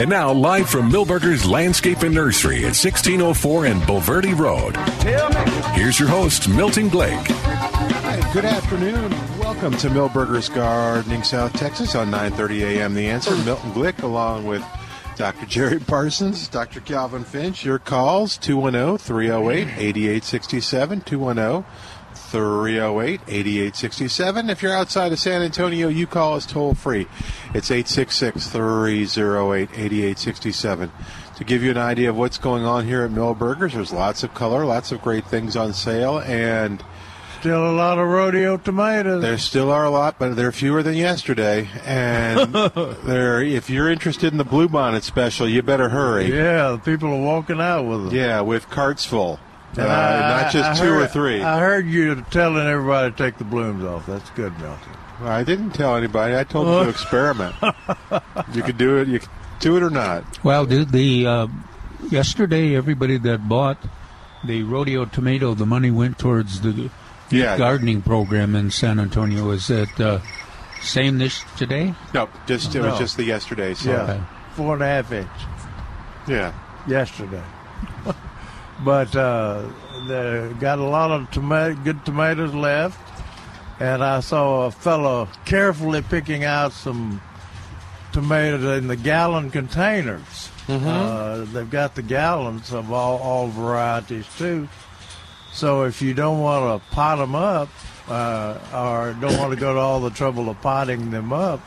And now, live from Milberger's Landscape and Nursery at 1604 and Bulverde Road. Here's your host, Milton Blake. Hi, good afternoon. Welcome to Milberger's Gardening, South Texas on 9:30 a.m. The Answer. Milton Glick, along with Dr. Jerry Parsons, Dr. Calvin Finch. Your calls 210-308-8867, 210-308-8867. If you're outside of San Antonio, you call us toll free. It's 866-308-8867. To give you an idea of what's going on here at Milberger's, there's lots of color, lots of great things on sale, and Still a lot of rodeo tomatoes. There still are a lot, but they're fewer than yesterday. And if you're interested in the bluebonnet special, you better hurry. Yeah, the people are walking out with them. Yeah, with carts full. Uh, I- not just I two heard- or three. I heard you telling everybody to take the blooms off. That's good, Milton. I didn't tell anybody. I told them to experiment. you could do it. You could do it or not. Well, dude, the uh, yesterday everybody that bought the rodeo tomato, the money went towards the Yeah. gardening program in San Antonio. Is it uh, same this today? No, just it was just the yesterday. So. Yeah, Okay. four and a half inch Yeah. yesterday. but uh, they got a lot of tomato, good tomatoes left, and I saw a fellow carefully picking out some tomatoes in the gallon containers. Uh, they've got the gallons of all, all varieties too. So if you don't want to pot them up, uh, or don't want to go to all the trouble of potting them up,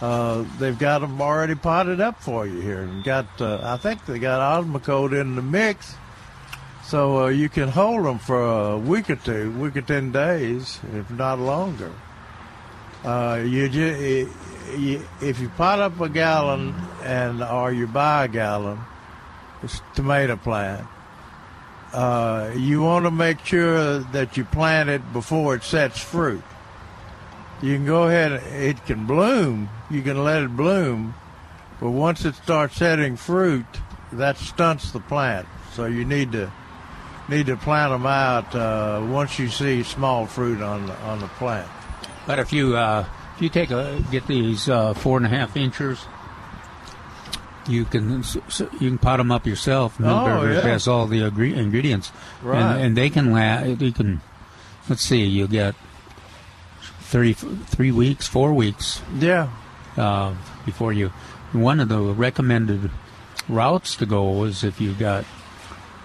uh, they've got them already potted up for you here. And got, uh, I think they got Osmocote in the mix, so uh, you can hold them for a week or two, week or ten days, if not longer. Uh, you, if you pot up a gallon and or you buy a gallon, it's tomato plant. Uh, you want to make sure that you plant it before it sets fruit. You can go ahead; it can bloom. You can let it bloom, but once it starts setting fruit, that stunts the plant. So you need to need to plant them out uh, once you see small fruit on the, on the plant. But if you uh, if you take a get these uh, four and a half inches, you can you can pot them up yourself. Milberger's yeah. has all the agree- ingredients, Right. and, and they can last. You can let's see, you get thirty three weeks, four weeks Yeah, uh, before you. One of the recommended routes to go is if you've got,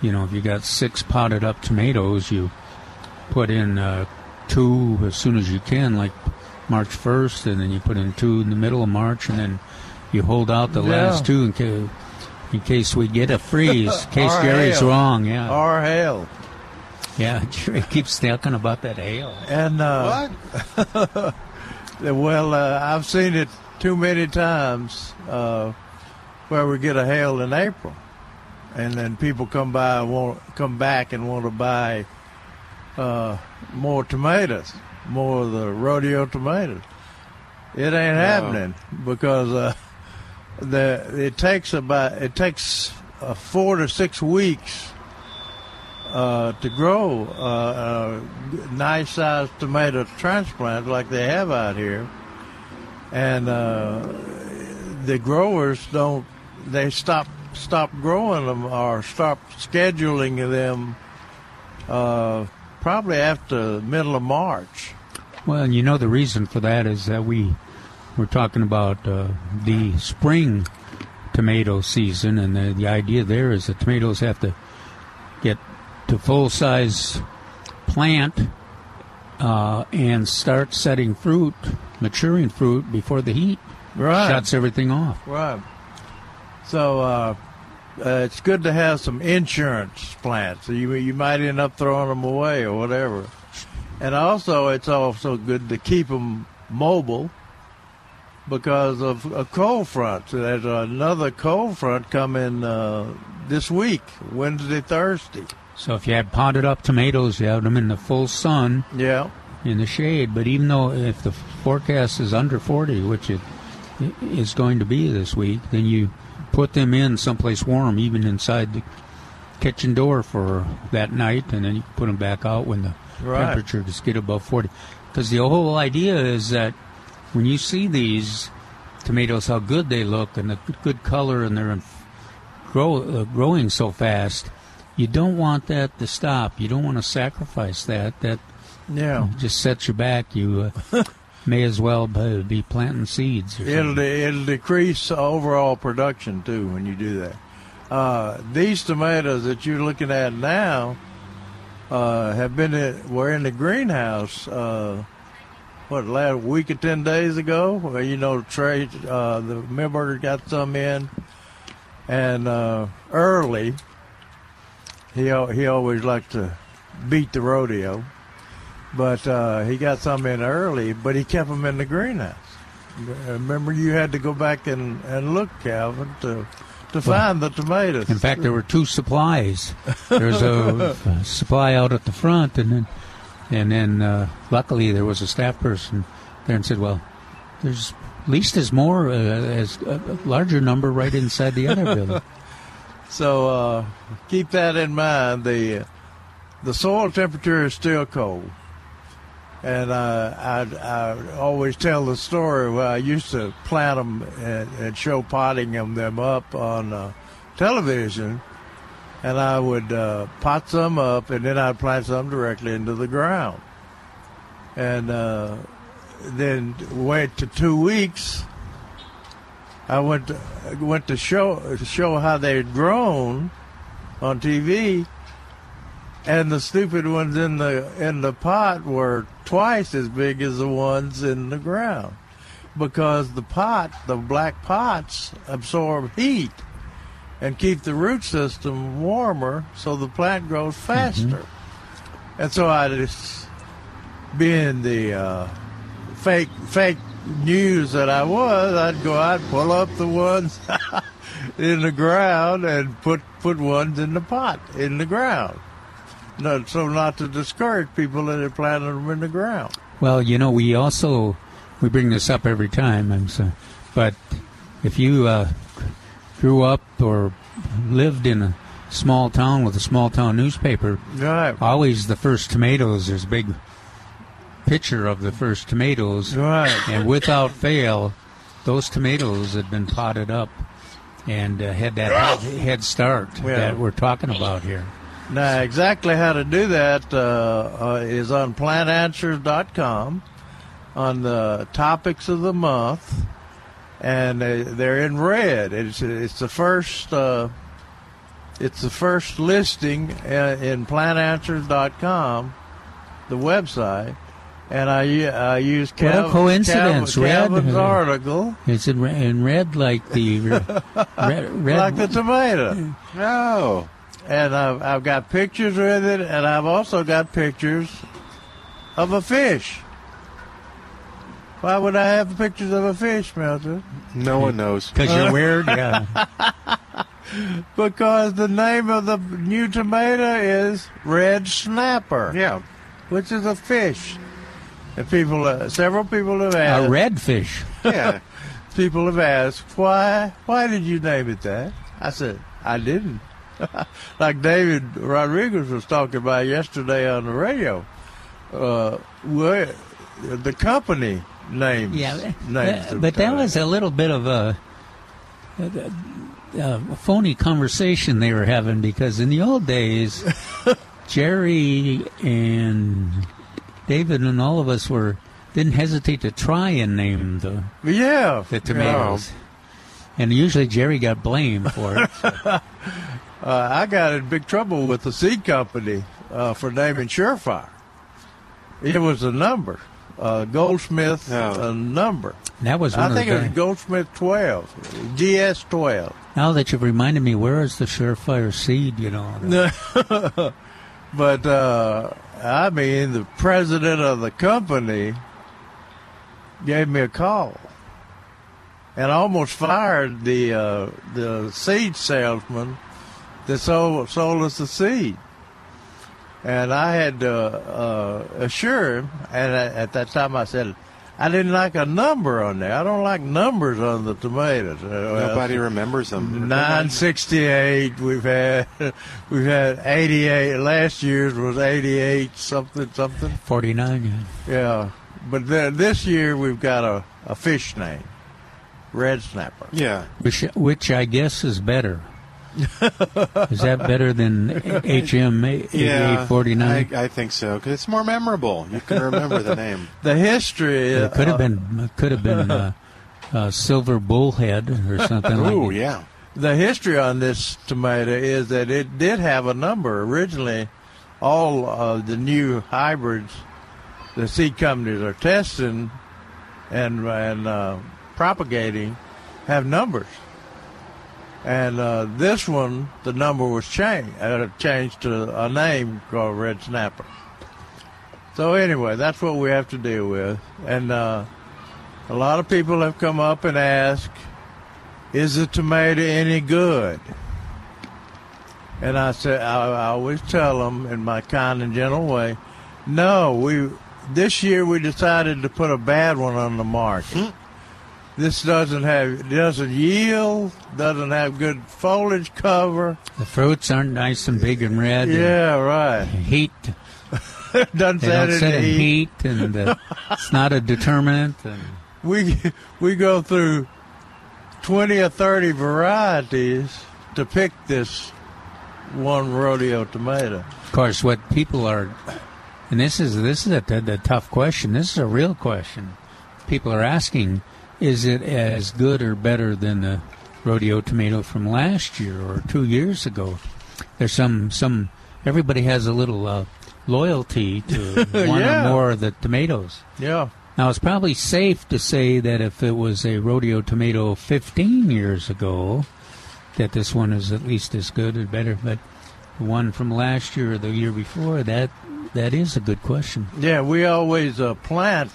you know, if you got six potted up tomatoes, you put in uh, two as soon as you can, like March first, and then you put in two in the middle of March, and then you hold out the Yeah. last two in case, in case we get a freeze. In case Or Gary's hail. wrong, yeah, or hail. yeah. Jerry keeps talking about that hail. And uh, What? well, uh, I've seen it too many times uh, where we get a hail in April, and then people come by want come back and want to buy uh, more tomatoes, more of the rodeo tomatoes. It ain't happening because uh, the it takes about it takes uh, four to six weeks uh, to grow uh, a nice sized tomato transplant like they have out here. And uh, the growers don't, they stop stop growing them or stop scheduling them uh, probably after middle of March. Well, and you know the reason for that is that we we're talking about uh, the spring tomato season, and the, the idea there is that tomatoes have to get to full size plant uh, and start setting fruit, maturing fruit before the heat Right. shuts everything off. Right. So uh, uh, it's good to have some insurance plants. You you might end up throwing them away or whatever. And also, it's also good to keep them mobile because of a cold front. There's another cold front coming uh, this week, Wednesday, Thursday. So if you had potted up tomatoes, you have them in the full sun Yeah. in the shade. But even though if the forecast is under 40, which it is going to be this week, then you put them in someplace warm, even inside the kitchen door for that night, and then you put them back out when the Right. temperature just get above 40. Because the whole idea is that when you see these tomatoes, how good they look and the good- color, and they're in grow, uh, growing so fast, you don't want that to stop. You don't want to sacrifice that. That Yeah. just sets you back. You uh, may as well be planting seeds. Or It'll it'll decrease overall production too when you do that. Uh, these tomatoes that you're looking at now uh, have been in, were in the greenhouse. Uh, what last week or ten days ago? Well, you know, Trey, uh, the Milberger got some in, and uh, early. He he always liked to beat the rodeo, but uh, he got some in early. But he kept them in the greenhouse. Remember, you had to go back and, and look, Calvin, to to find the tomatoes. In fact, there were two supplies. There's a, a supply out at the front, and then and then uh, luckily there was a staff person there and said, "Well, there's at least as more, uh, as a a larger number right inside the other building." So uh, keep that in mind. The the soil temperature is still cold, and uh, I I always tell the story where I used to plant them and, and show potting them them up on uh, television, and I would uh, pot some up, and then I'd plant some directly into the ground, and uh, then wait to two weeks. I went to, went to show show how they'd grown on TV, and the stupid ones in the in the pot were twice as big as the ones in the ground, because the pot, the black pots, absorb heat and keep the root system warmer, so the plant grows faster. And so I just, being the uh, fake fake news that I was, I'd go out, pull up the ones in the ground, and put put ones in the pot in the ground. No, so not to discourage people that had planted them in the ground. Well, you know, we also we bring this up every time. I'm sorry, but if you uh, grew up or lived in a small town with a small town newspaper, Right, always the first tomatoes. There's a big picture of the first tomatoes, right. and without fail, those tomatoes had been potted up and uh, had that head, head start that we're talking about here. Now, exactly how to do that uh, uh, is on plantanswers.com on the topics of the month, and they, they're in red. It's it's the first uh, it's the first listing in, in plantanswers.com, the website, and I I use What a Calvin, coincidence, Calvin, Red. Calvin's article, It's in, re- in red like the red, red like the tomato. No. And I've, I've got pictures with it, and I've also got pictures of a fish. Why would I have pictures of a fish, Milton? No one knows. because you're weird. Yeah, Because the name of the new tomato is red snapper, Yeah. which is a fish. And people, uh, several people have asked. a red fish. Yeah. people have asked why why did you name it that i said i didn't like david rodriguez was talking about yesterday on the radio uh where the company names Yeah, names uh, but that was a little bit of a, a, a phony conversation they were having because in the old days, Jerry and David and all of us were didn't hesitate to try and name the yeah the tomatoes. And usually Jerry got blamed for it. uh, i got in big trouble with the seed company uh, for naming surefire. It was a number uh, goldsmith Oh. a number. That was one i of think the it was goldsmith 12 gs 12 now that you've reminded me, where is the surefire seed? You know, but uh, I mean, the president of the company gave me a call and almost fired the uh, the seed salesman that sold sold us the seed. And I had to uh, assure him, and at at that time I said, I didn't like a number on there. I don't like numbers on the tomatoes. Uh, Nobody remembers them. Nine sixty eight. We've had we've had eighty eight. Last year's was eighty eight something something. 49. yeah. Yeah, but th- this year we've got a, a fish name, red snapper. Yeah. Which, which I guess is better. Is that better than HM Yeah. 8849? I, I think so because it's more memorable. You can remember the name. The history It could have uh, been could have been uh, uh, silver bullhead or something like Ooh, that. yeah. the history on this tomato is that it did have a number originally. All of the new hybrids, the seed companies are testing and and uh, propagating, have numbers. And uh, this one, the number was changed, uh, changed to a name called Red Snapper. So anyway, that's what we have to deal with. And uh, a lot of people have come up and asked, is the tomato any good? And I said, I, I always tell them in my kind and gentle way, no, we, this year we decided to put a bad one on the market. This doesn't have, doesn't yield, doesn't have good foliage cover. The fruits aren't nice and big and red. and Yeah, right. Heat. doesn't They don't in heat. heat, and uh, it's not a determinant. And we we go through 20 or 30 varieties to pick this one rodeo tomato. of course, what people are, and this is this is a, the, the tough question. This is a real question. People are asking: Is it as good or better than the rodeo tomato from last year or two years ago? There's some some. Everybody has a little uh, loyalty to one Yeah. or more of the tomatoes. Yeah. Now, it's probably safe to say that if it was a rodeo tomato 15 years ago, that this one is at least as good or better. But the one from last year or the year before, that that is a good question. Yeah, we always uh, plant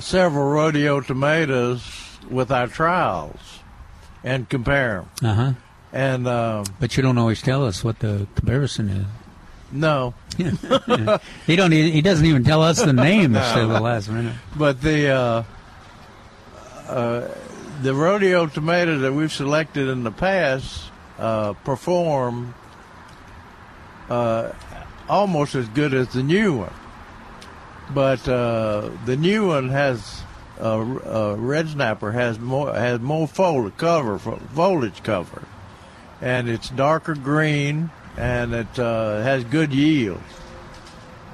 several rodeo tomatoes with our trials and compare them. Uh huh. And uh, But you don't always tell us what the comparison is. no, He don't. He doesn't even tell us the names till the last minute. but the uh, uh, the rodeo tomatoes that we've selected in the past uh, perform uh, almost as good as the new one. But uh, the new one has uh, uh, red snapper has more has more foliage cover foliage cover, and it's darker green and it uh, has good yield.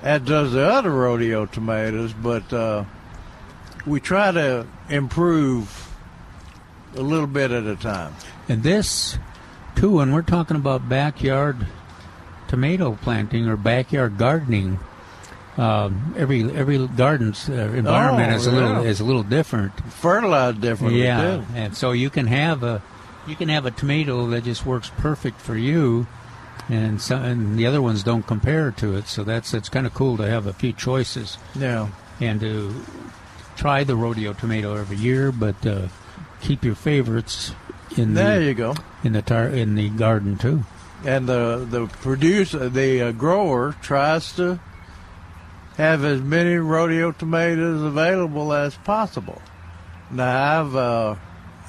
As does the other rodeo tomatoes, but uh, we try to improve a little bit at a time. And this, too, when we're talking about backyard tomato planting or backyard gardening, um, every every garden's uh, environment Oh, is a little yeah. is a little different. Fertilized differently yeah, too. and so you can have a you can have a tomato that just works perfect for you, and some, and the other ones don't compare to it. So that's it's kind of cool to have a few choices Yeah. and to try the rodeo tomato every year, but uh, keep your favorites in There the you go. in the tar- in the garden too. And the the producer, the uh, grower, tries to have as many rodeo tomatoes available as possible. Now I've uh,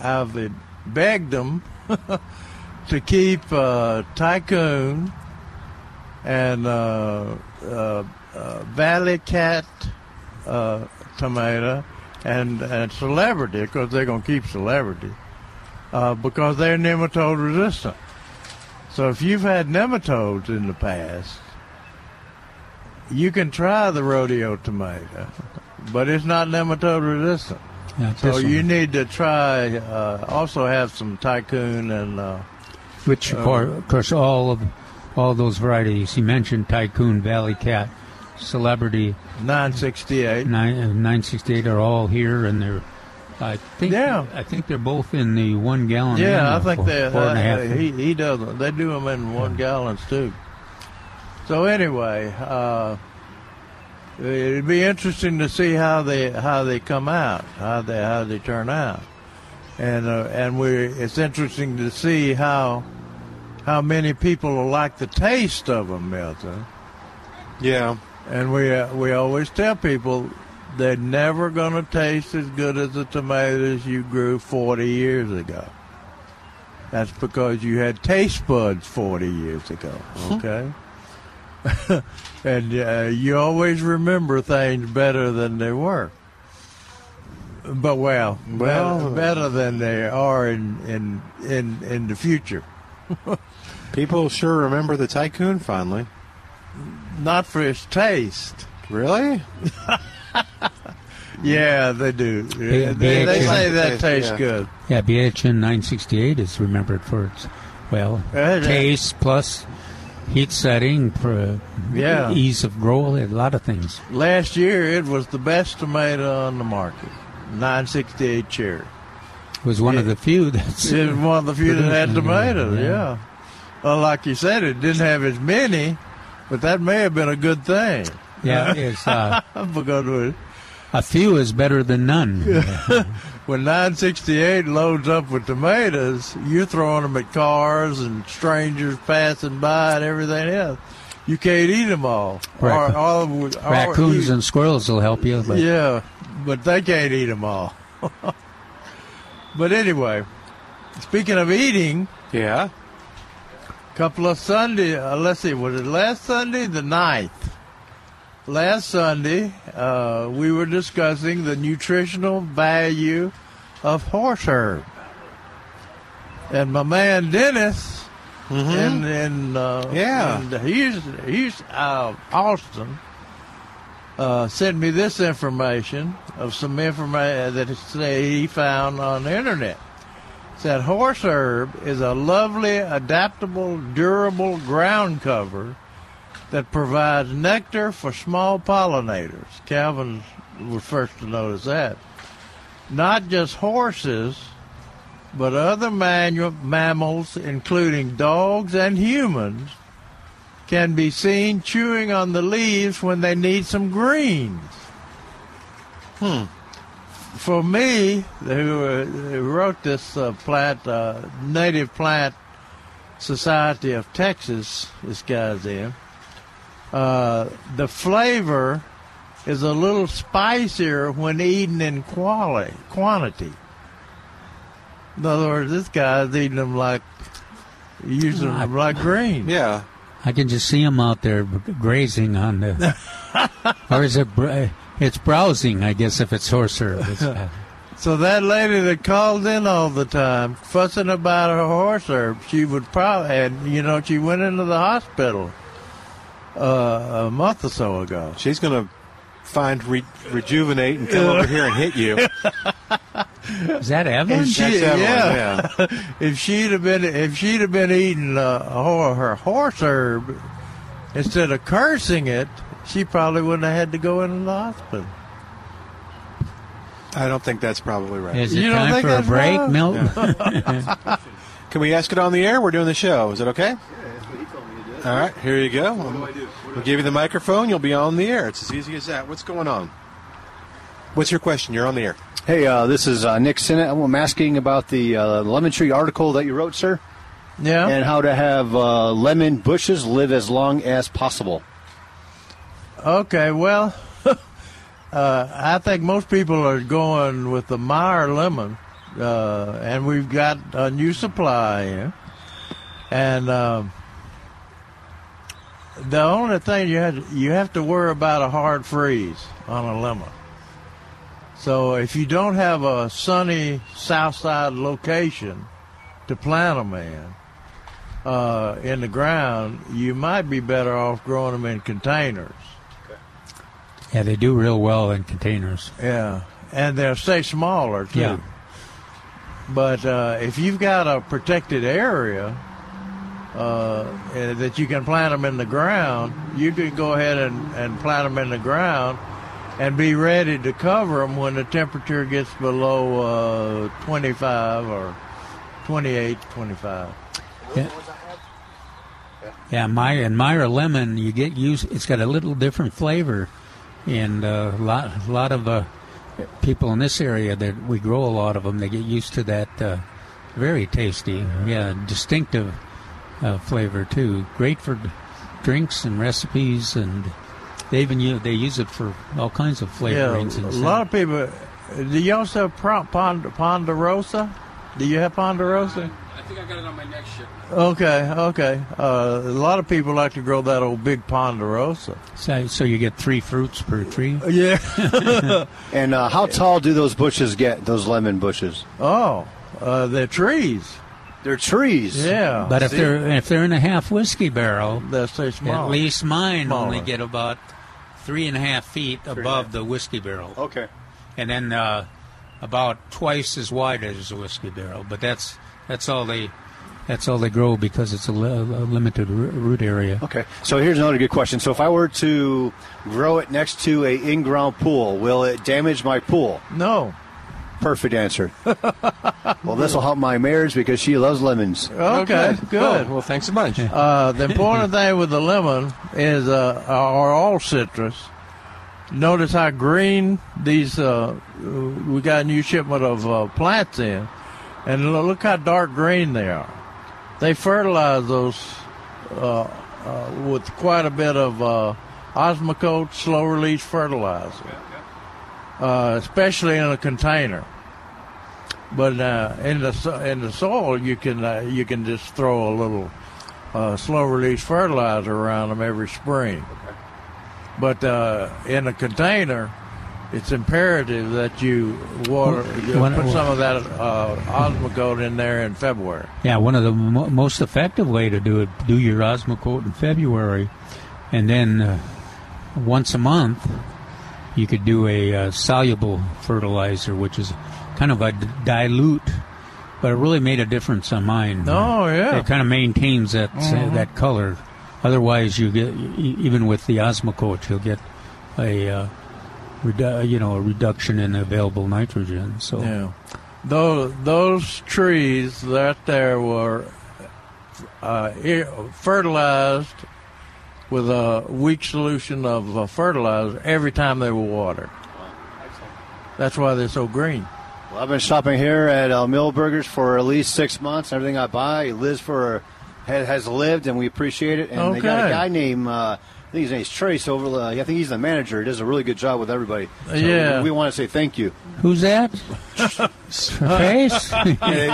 I've begged them to keep uh, Tycoon and uh, uh, uh, Valley Cat uh, tomato and and Celebrity because they're going to keep Celebrity because they're nematode resistant. So if you've had nematodes in the past, you can try the rodeo tomato, but it's not nematode resistant. Yeah, So you one, need to try. Uh, also have some tycoon and uh, which of course, of course all of all those varieties he mentioned: Tycoon, Valley Cat, Celebrity, 968. nine uh, nine sixty eight are all here, and they're. I think Yeah. I think they're both in the one gallon. Yeah, I think they. four and a half. Uh, he he does. They do them in one gallons too. So anyway, uh, it'd be interesting to see how they how they come out, how they how they turn out, and uh, and we it's interesting to see how how many people like the taste of them, Milton. Yeah. And we uh, we always tell people they're never going to taste as good as the tomatoes you grew 40 years ago. That's because you had taste buds 40 years ago, okay? and uh, you always remember things better than they were. But well, Well, better, better than they are in in in, in the future. People sure remember the tycoon fondly. Not for its taste. Really? Yeah, they do. They, they they actually- say that Taste, tastes yeah. good. Yeah, BHN 968 is remembered for its, well, Uh, taste plus heat setting, for Yeah. ease of grow, a lot of things. Last year, it was the best tomato on the market. 968 cherry. It was one of the few that's. It was one of the few that had tomatoes, yeah. yeah. Well, like you said, it didn't have as many, but that may have been a good thing. Yeah, it's, uh, because a few is better than none. when 968 loads up with tomatoes, you're throwing them at cars and strangers passing by and everything else. You can't eat them all. Rac- Or, or, or Raccoons you- and squirrels will help you, but Yeah, but they can't eat them all. but anyway, speaking of eating, Yeah. a couple of Sunday, uh, let's see, was it last Sunday, the 9th? Last Sunday, uh, we were discussing the nutritional value of horse herb. And my man Dennis, in, in, uh, Yeah. in Houston, Houston, uh, Austin, uh, sent me this information of some information that say he found on the internet. Said horse herb is a lovely, adaptable, durable ground cover that provides nectar for small pollinators. Calvin was first to notice that. Not just horses, but other manu- mammals, including dogs and humans, can be seen chewing on the leaves when they need some greens. Hmm. For me, who, uh, who wrote this uh, plant, uh, native plant Society of Texas, this guy's in, uh, the flavor is a little spicier when eaten in quality, quantity. In other words, this guy's eating them like, using them like greens. Yeah. I can just see them out there grazing on the. or is it? It's browsing, I guess, if it's horse herb. Uh, So that lady that calls in all the time, fussing about her horse herb, she would probably, and you know, she went into the hospital uh, a month or so ago. She's going to find re- rejuvenate and come over here and hit you. is that Evelyn? She- That's Evelyn, yeah. yeah. If she'd have been, if she'd have been eating uh, her, her horse herb instead of cursing it, she probably wouldn't have had to go into the hospital. I don't think that's probably right. Is it You don't time think for a break, wrong? Milton? Can we ask it on the air? We're doing the show. Is it okay? All right, here you go. We'll give you the microphone. You'll be on the air. It's as easy as that. What's going on? What's your question? You're on the air. Hey, uh, this is uh, Nick Sinnott. I'm asking about the uh, lemon tree article that you wrote, sir, Yeah. and how to have uh, lemon bushes live as long as possible. Okay, well, uh, I think most people are going with the Meyer lemon, uh, and we've got a new supply here. And um, the only thing you have you have to worry about a hard freeze on a lemon. So if you don't have a sunny south side location to plant them in, uh, in the ground, you might be better off growing them in containers. yeah, they do real well in containers. Yeah, and they'll stay smaller too. Yeah. But uh, if you've got a protected area uh, eh, that you can plant them in the ground, you can go ahead and, and plant them in the ground and be ready to cover them when the temperature gets below uh, 25 or 28, 25. Yeah. Yeah, Meyer and Meyer lemon, you get used. It's got a little different flavor, and uh, a lot, lot of uh, people in this area that we grow a lot of them. They get used to that. Uh, very tasty, yeah, distinctive uh, flavor too. Great for drinks and recipes, and they even use, they use it for all kinds of flavorings. Yeah, a lot of people. Do you also have pro- pond, ponderosa? Do you have ponderosa? I think I got it on my next shipment. Okay, okay. Uh, a lot of people like to grow that old big ponderosa. So, so you get three fruits per tree. Yeah. And uh, how tall do those bushes get? Those lemon bushes? oh, uh, they're trees. They're trees. Yeah. But if See? they're if they're in a half whiskey barrel, they're small. at least mine Smaller. only get about three and a half feet above the whiskey barrel, Okay. and then uh, about twice as wide as a whiskey barrel. But that's that's all they that's all they grow because it's a, li- a limited ro- root area. Okay. So here's another good question. So if I were to grow it next to a in-ground pool, will it damage my pool? No. Perfect answer. well, this will help my marriage because she loves lemons. Okay, good. Well, thanks a bunch. Uh, the important thing with the lemon is, uh, or all citrus, notice how green these, uh, we got a new shipment of uh, plants in, and look how dark green they are. They fertilize those uh, uh, with quite a bit of uh, Osmocote slow release fertilizer, uh, especially in a container. But uh, in the in the soil, you can uh, you can just throw a little uh, slow release fertilizer around them every spring. But uh, in a container, it's imperative that you water you One- put some of that uh, Osmocote in there in February. Yeah, one of the mo- most effective way to do it, do your Osmocote in February, and then uh, once a month, you could do a uh, soluble fertilizer, which is kind of a d- dilute, but it really made a difference on mine. Oh, yeah. it kind of maintains that uh, that color. Otherwise, you get even with the Osmocote, you'll get a uh, redu- you know a reduction in available nitrogen. So Yeah, those those trees that there were uh, fertilized with a weak solution of uh, fertilizer every time they were watered. That's why they're so green. Well, I've been shopping here at uh, Milberger's for at least six months. Everything I buy lives for has, has lived, and we appreciate it. And they got a guy named uh, I think his name's Trace over. The, I think he's the manager. He does a really good job with everybody. So Yeah. we, we want to say thank you. who's that? Face? I think they-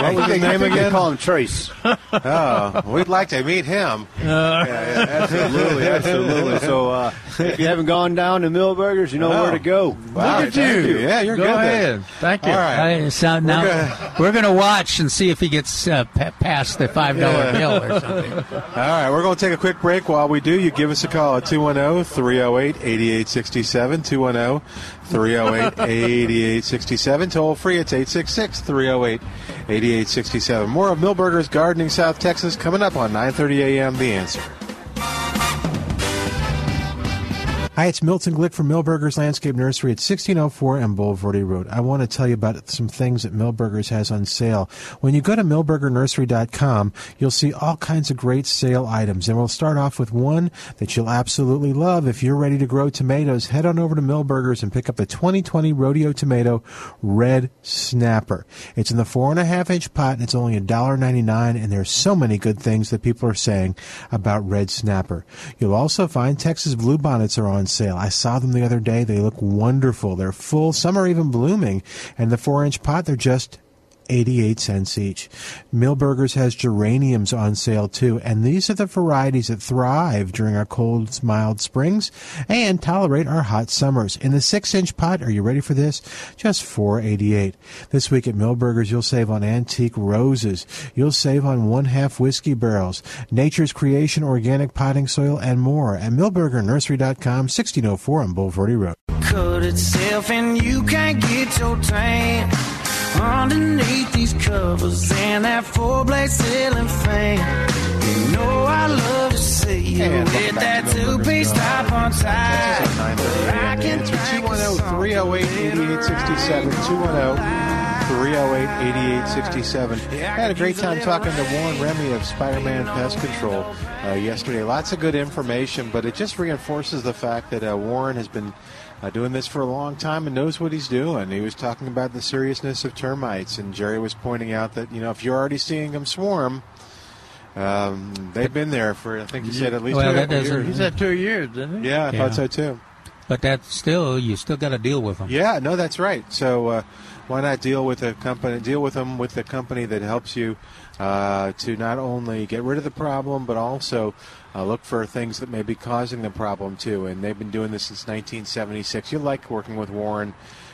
I think They call him Trace. Oh, we'd like to meet him. yeah, yeah, absolutely, absolutely. So uh, if you haven't gone down to Milberger's, you know Oh. where to go. Wow, Look at thank you. Yeah, you're Go good. ahead. Then. Thank you. All right. I, so now we're going to watch and see if he gets uh, pa- past the five dollar Yeah. bill or something. All right, we're going to take a quick break. While we do, you give us a call at 210 308 8867. 210 308 8867. Toll free, it's 866 308 8867. More of Milberger's Gardening South Texas coming up on 9:30 a.m. The Answer. Hi, it's Milton Glick from Milberger's Landscape Nursery at 1604 and Bulverde Road. I want to tell you about some things that Milberger's has on sale. When you go to milbergernursery.com, you'll see all kinds of great sale items. And we'll start off with one that you'll absolutely love. If you're ready to grow tomatoes, head on over to Milberger's and pick up the 2020 Rodeo Tomato Red Snapper. It's in the four and a half inch pot and it's only $1.99 and there's so many good things that people are saying about Red Snapper. You'll also find Texas Bluebonnets are on sale. I saw them the other day. They look wonderful. They're full. Some are even blooming. And the four inch pot, they're just 88 cents each. Milberger's has geraniums on sale too, and these are the varieties that thrive during our cold, mild springs and tolerate our hot summers. In the six inch pot, are you ready for this? Just 488. This week at Milberger's, you'll save on antique roses. You'll save on one half whiskey barrels, nature's creation, organic potting soil, and more at milbergernursery.com, 1604 on Bulverde Road. cut itself and you can't get your tan underneath these covers and that four blade ceiling fan. You know I love to see you And with that two piece top on tight. Texas on 9:30 I can Answer think of 210 308 8867 210 308 8867. I had a great time talking to Warren Remy of Spider Man Pest Control uh, yesterday. Lots of good information, but it just reinforces the fact that uh, Warren has been uh, doing this for a long time and knows what he's doing. He was talking about the seriousness of termites, and Jerry was pointing out that, you know, if you're already seeing them swarm, Um, they've been there for I think he said at least Well, two that doesn't- years. He said two years, didn't he? Yeah, I Yeah. thought so too. But that's still you still got to deal with them. Yeah, no, that's right. So uh, why not deal with a company? Deal with them with a company that helps you uh, to not only get rid of the problem, but also uh, look for things that may be causing the problem too. And they've been doing this since 1976. You like working with Warren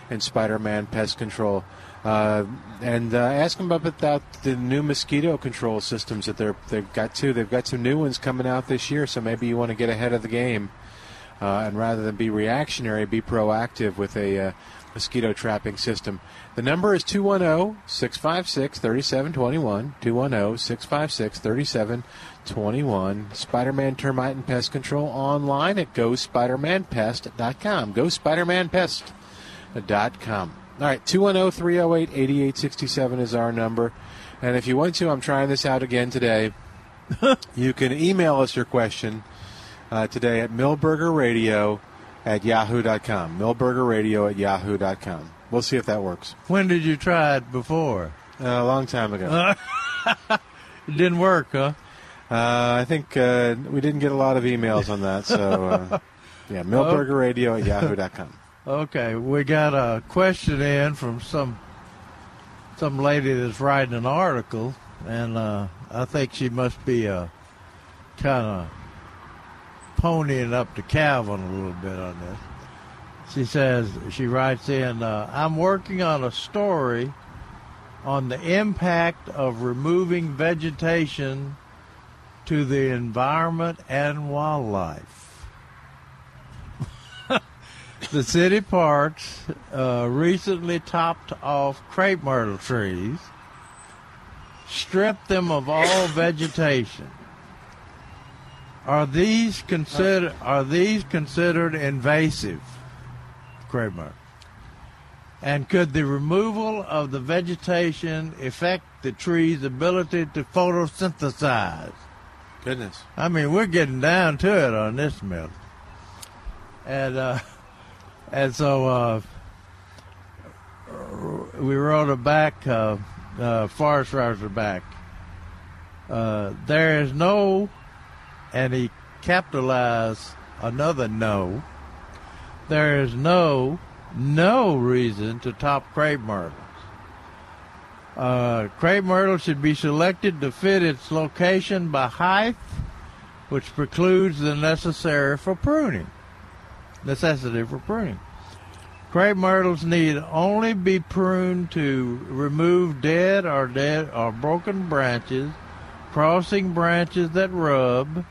and Spider-Man Pest Control. Uh, and uh, ask them about the new mosquito control systems that they're, they've got too. They've got some new ones coming out this year, so maybe you want to get ahead of the game. Uh, and rather than be reactionary, be proactive with a uh, mosquito trapping system. The number is 210 656 3721. 210 656 3721. Spider Man Termite and Pest Control online at gospidermanpest.com. Gospidermanpest.com. All right, 210 308 8867 is our number. And if you want to, I'm trying this out again today. you can email us your question uh, today at milbergerradio at yahoo.com. Milbergerradio at yahoo.com. We'll see if that works. When did you try it before? Uh, a long time ago. It didn't work, huh? Uh, I think uh, we didn't get a lot of emails on that. So, uh, yeah, milbergerradio at yahoo.com. Okay, we got a question in from some some lady that's writing an article, and uh, I think she must be uh, kind of ponying up to Calvin a little bit on this. She says she writes in, uh, "I'm working on a story on the impact of removing vegetation to the environment and wildlife." The city parks uh, recently topped off crepe myrtle trees, stripped them of all vegetation. Are these considered are these considered invasive myrtle? And could the removal of the vegetation affect the tree's ability to photosynthesize? Goodness. I mean, we're getting down to it on this mill. And uh, and so uh, we wrote it back. Uh, uh, Forest it back. Uh, there is no, and he capitalized another no. There is no, no reason to top crepe myrtles. Uh, crepe myrtle should be selected to fit its location by height, which precludes the necessary for pruning. Necessity for pruning. Crepe myrtles need only be pruned to remove dead or dead or broken branches, crossing branches that rub,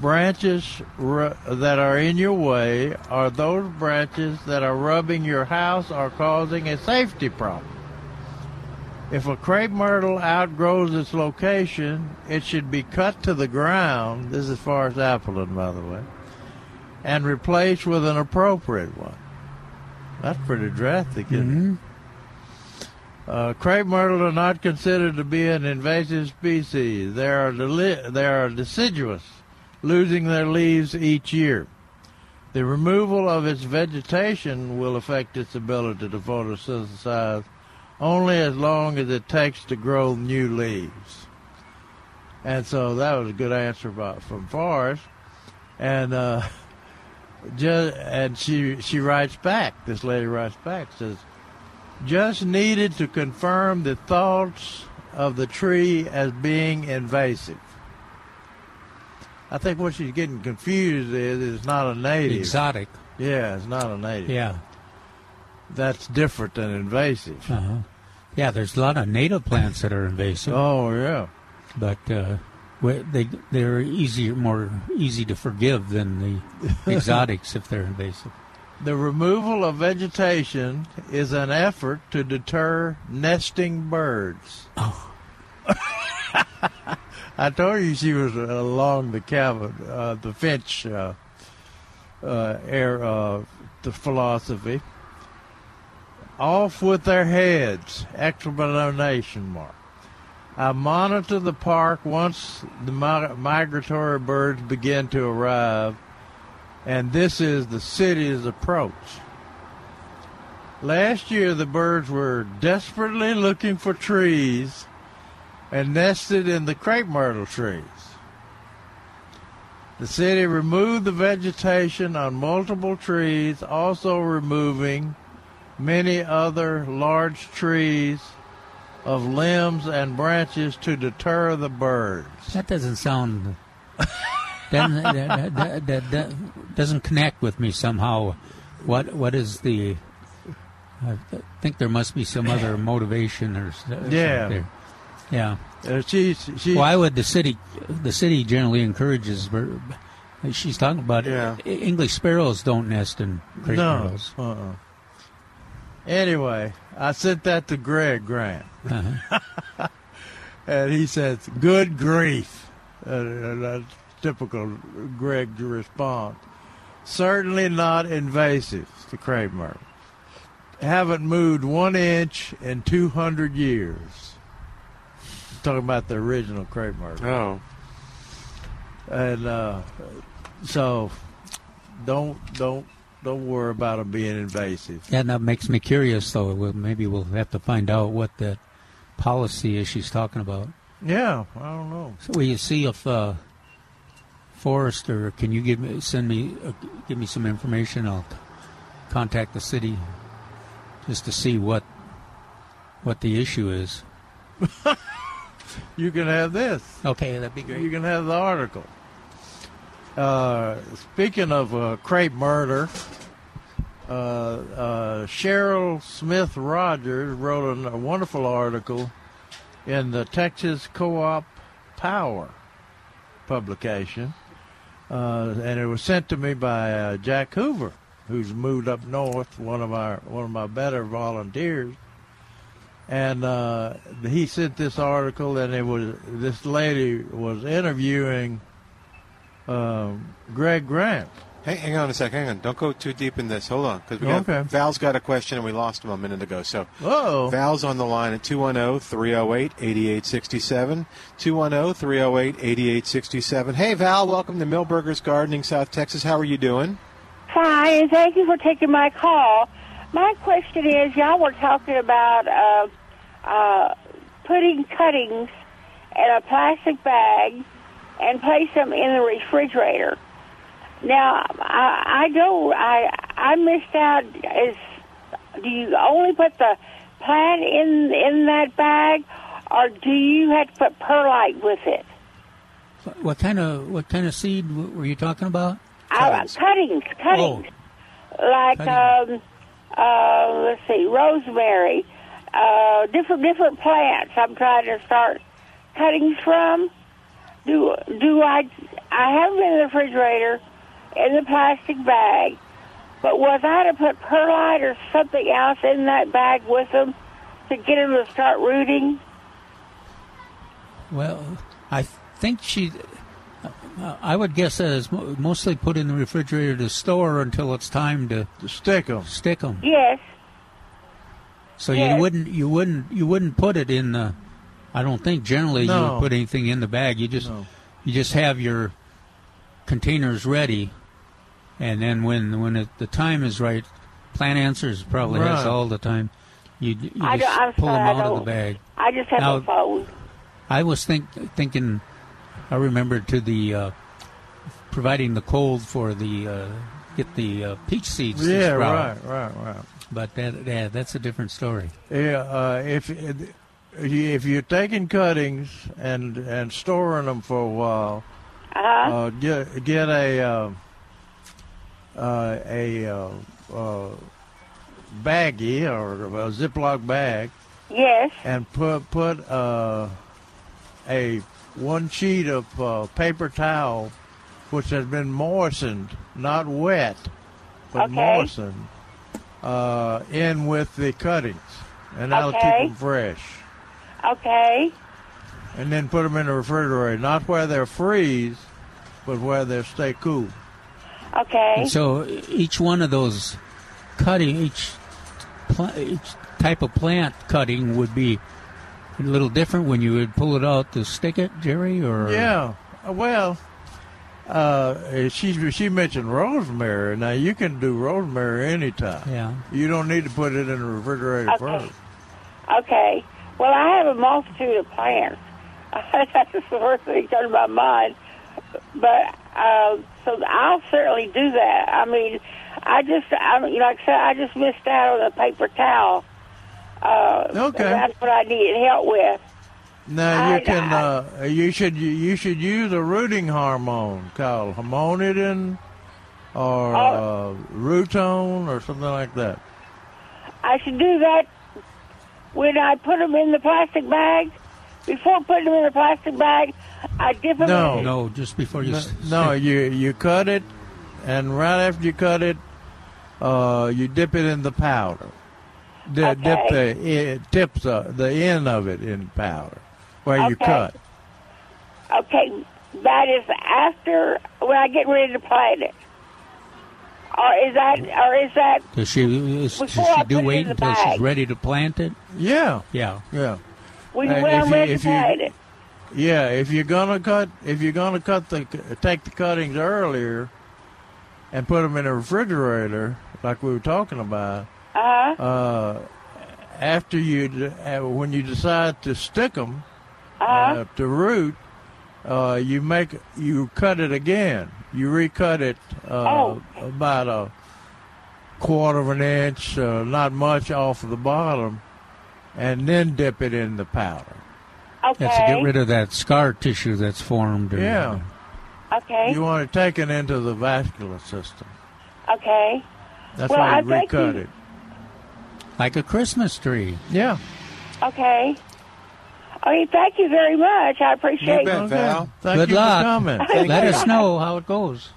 branches ru- that are in your way, or those branches that are rubbing your house or causing a safety problem. If a crepe myrtle outgrows its location, it should be cut to the ground. This is Forest Appleton, by the way, and replaced with an appropriate one. That's pretty drastic, isn't it? Uh, crepe myrtle are not considered to be an invasive species. They are deli- they are deciduous, losing their leaves each year. The removal of its vegetation will affect its ability to photosynthesize only as long as it takes to grow new leaves. And so that was a good answer about, from Forrest. And uh, just, and she she writes back. This lady writes back says, just needed to confirm the thoughts of the tree as being invasive. I think what she's getting confused is it's not a native. Exotic. Yeah, it's not a native. Yeah. That's different than invasive. Uh-huh. Yeah, there's a lot of native plants that are invasive, Oh yeah. but uh, they they're easier, more easy to forgive than the exotics if they're invasive. The removal of vegetation is an effort to deter nesting birds. Oh. I told you she was along the Calvin, uh, the Finch uh, uh, air, the philosophy. Off with their heads! Exclamation mark. I monitor the park once the migratory birds begin to arrive and this is the city's approach. Last year, the birds were desperately looking for trees and nested in the crepe myrtle trees. The city removed the vegetation on multiple trees, also removing many other large trees of limbs and branches to deter the birds. That doesn't sound. doesn't, that, that, that, that doesn't connect with me somehow. What what is the? I think there must be some other motivation or s- Yeah. there. Yeah. Uh, she's, she's, Why would the city? The city generally encourages. She's talking about Yeah. English sparrows don't nest in crepe no. Uh-uh. Anyway, I sent that to Greg Grant, Uh-huh. and he says, "Good grief!" Uh, uh, that's typical Greg's response. Certainly not invasive. The crepe myrtle haven't moved one inch in two hundred years. Talking about the original crepe myrtle. Oh, and uh, so don't don't don't worry about them being invasive. Yeah, that makes me curious, though. Well, maybe we'll have to find out what that policy is she's talking about. Yeah, I don't know. So will you see if uh, Forrester can you give me send me uh, give me some information? I'll contact the city just to see what what the issue is. You can have this. Okay, that'd be great. You can have the article. Uh, speaking of uh, crepe murder, uh, uh, Sheryl Smith Rogers wrote an- a wonderful article in the Texas Co-op Power publication, uh, and it was sent to me by uh, Jack Hoover, who's moved up north, one of our one of my better volunteers. And uh, he sent this article, and it was this lady was interviewing um, Greg Grant. hang, hang on a sec. Hang on. Don't go too deep in this. Hold on, because we got Okay. Val's got a question and we lost him a minute ago. So Val's on the line at 210-308-8867. 210-308-8867. Hey Val, welcome to Milberger's Gardening, South Texas. How are you doing? Fine, thank you for taking my call. My question is, y'all were talking about uh, uh, putting cuttings in a plastic bag and place them in the refrigerator. Now, I, I don't. I I missed out. Is do you only put the plant in in that bag, or do you have to put perlite with it? What kind of what kind of seed were you talking about? Cuttings, Cuttings. cuttings, cuttings. Like Cutting. um, uh, let's see, rosemary, uh, different different plants. I'm trying to start cuttings from. Do do I? I have them in the refrigerator, in the plastic bag. But was I to put perlite or something else in that bag with them to get them to start rooting? Well, I think she. uh, I would guess that it's mostly put in the refrigerator to store until it's time to stick them. stick them. Yes. So Yes. you wouldn't you wouldn't you wouldn't put it in the. I don't think generally you would put anything in the bag. You just No. you just have your containers ready, and then when when it, the time is right, Plant Answers probably has all the time. You, you I just I'm pull sorry, them out of the bag. I just have Now- a phone. I was think thinking. I remember to the uh, providing the cold for the uh, get the uh, peach seeds. to Yeah, sprout. right, right, right. But that yeah, that's a different story. Yeah, uh, if if you're taking cuttings and and storing them for a while, Uh-huh. uh, get get a uh, uh, a uh, uh, baggie or a Ziploc bag yes. and put put uh, a one sheet of uh, paper towel, which has been moistened, not wet, but Okay. moistened, uh, in with the cuttings, and that'll keep them fresh. Okay. And then put them in the refrigerator, not where they'll freeze, but where they'll stay cool. Okay. And so each one of those cutting, each pla- each type of plant cutting would be a little different when you would pull it out to stick it, Jerry. Or Yeah. Uh, Well, uh, she she mentioned rosemary. Now you can do rosemary anytime. yeah. You don't need to put it in the refrigerator Okay. first. Okay. Well, I have a multitude of plants, That's the first thing that comes to my mind. But uh, so I'll certainly do that. I mean, I just, I mean, like I said, I just missed out on the paper towel. Uh, Okay. That's what I needed help with. Now I- you can I- uh, you should you should use a rooting hormone called Hormodin or Oh. uh, Rootone or something like that. I should do that when I put them in the plastic bag. Before putting them in the plastic bag, I dip them No. in. No, just before you. No, no, you you cut it, and right after you cut it, uh, you dip it in the powder. Di- Dip the i- tips uh, the end of it in powder where you Okay. cut. Okay, that is after when I get ready to plant it. Or is that, or is that, Does she, is, does Before I she do wait until bag. she's ready to plant it? Yeah, Yeah. yeah, when, And when I'm you- ready if to you- plant it? yeah. If you're gonna cut, if you're gonna cut the take the cuttings earlier, and put them in a refrigerator like we were talking about. Uh-huh. Uh, after you, uh, when you decide to stick them Uh-huh. uh, to root, uh, you make you cut it again. You recut it uh, Oh. about a quarter of an inch, uh, not much off of the bottom, and then dip it in the powder. Okay. That's to get rid of that scar tissue that's formed. and- Yeah, okay. you want to take it into the vascular system. okay. That's Well, why I you think recut you- it. Like a Christmas tree. Yeah. Okay. I mean, thank you very much. I appreciate You bet. it. Okay. Val. Thank Good you luck. for coming. Let us know how it goes.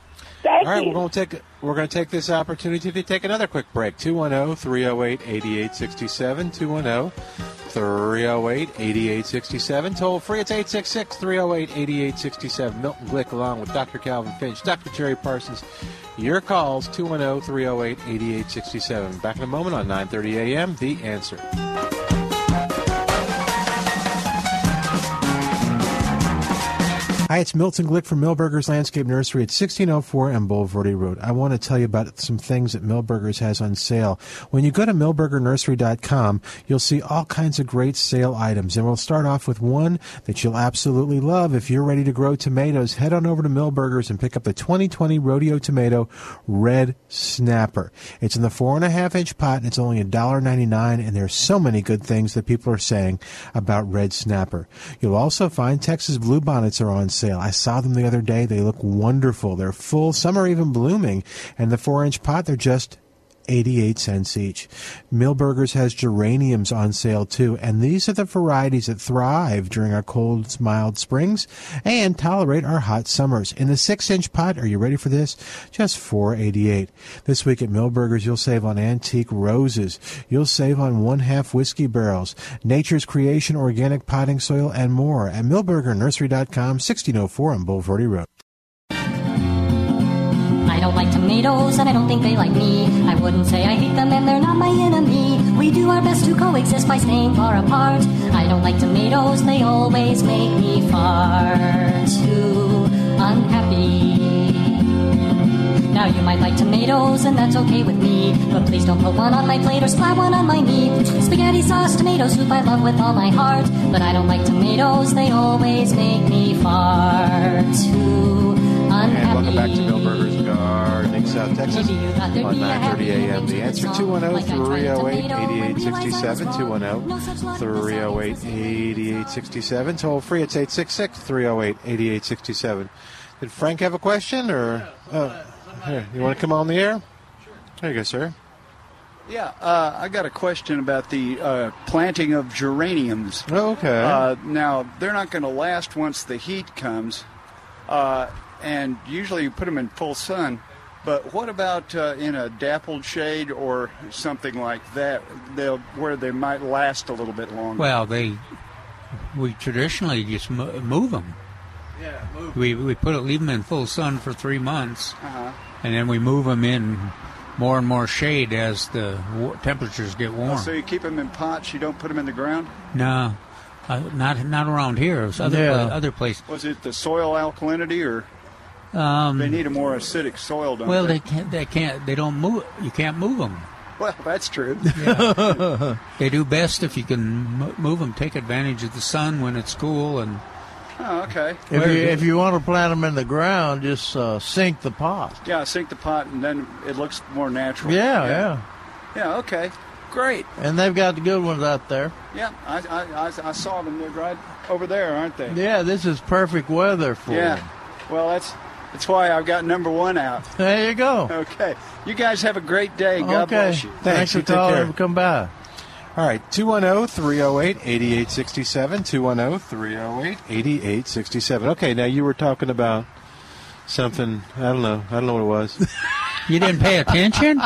Thank All right, you. we're going to take we're going to take this opportunity to take another quick break. oh, 210-308-8867 210-308-8867 toll free it's 866-308-8867 Milton Glick along with Dr. Calvin Finch, Dr. Jerry Parsons. Your calls oh, 210-308-8867. Back in a moment on 9:30 a.m. The Answer. Hi, it's Milton Glick from Milberger's Landscape Nursery at 1604 and Bulverde Road. I want to tell you about some things that Milberger's has on sale. When you go to milbergernursery.com, you'll see all kinds of great sale items. And we'll start off with one that you'll absolutely love. If you're ready to grow tomatoes, head on over to Milberger's and pick up the 2020 Rodeo Tomato Red Snapper. It's in the four and a half inch pot and it's only $1.99 and there's so many good things that people are saying about Red Snapper. You'll also find Texas Bluebonnets are on sale. I saw them the other day. They look wonderful. They're full. Some are even blooming. And the four inch pot, they're just 88 cents each. Milberger's has geraniums on sale too, and these are the varieties that thrive during our cold, mild springs and tolerate our hot summers. In the six inch pot, are you ready for this? Just 488. This week at Milberger's, you'll save on antique roses. You'll save on one half whiskey barrels, nature's creation organic potting soil, and more at milbergernursery.com, 1604 on Bulverde Road. Tomatoes and I don't think they like me. I wouldn't say I hate them and they're not my enemy. We do our best to coexist by staying far apart. I don't like tomatoes, they always make me far too unhappy. Now you might like tomatoes and that's okay with me, but please don't put one on my plate or splat one on my knee. Spaghetti sauce, tomato soup I love with all my heart, but I don't like tomatoes, they always make me far too. And welcome back to Milberger's Gardening, South Texas Maybe you thought on be a happy 9:30 a.m. The answer this song, like I tried a tomato, 210-308-8867 realized I was wrong. No such luck, no such 210-308-8867 toll free it's 866-308-8867 Did Frank have a question or uh, here, you want to come on the air? Sure. There you go, sir. Yeah, uh, I got a question about the uh, planting of geraniums. Oh, okay. Uh, now, they're not going to last once the heat comes, uh, and usually you put them in full sun. But what about uh, in a dappled shade or something like that, they'll, where they might last a little bit longer? Well, they we traditionally just move them. yeah, move. We we put it, leave them in full sun for three months, Uh-huh. and then we move them in more and more shade as the wa- temperatures get warm. So you keep them in pots. You don't put them in the ground. no, uh, not not around here. It's other Yeah. pla- other places. Was it the soil alkalinity, or Um, they need a more acidic soil? Don't well, they? they can't. They can't. They don't move. You can't move them. Well, that's true. They do best if you can move them. Take advantage of the sun when it's cool, and Oh, okay. If you if you want to plant them in the ground, just uh, sink the pot. Yeah, sink the pot and then it looks more natural. Yeah, yeah. Yeah, okay. Great. And they've got the good ones out there. Yeah, I, I, I, I saw them. They're right over there, aren't they? Yeah, this is perfect weather for Yeah. them. Well, that's that's why I've got number one out. There you go. Okay. You guys have a great day. God okay. bless you. Thanks, you for take calling. care. and Come by. All right, 210 308 8867. 210 308 8867. Okay, now you were talking about something. I don't know. I don't know what it was. You didn't pay attention?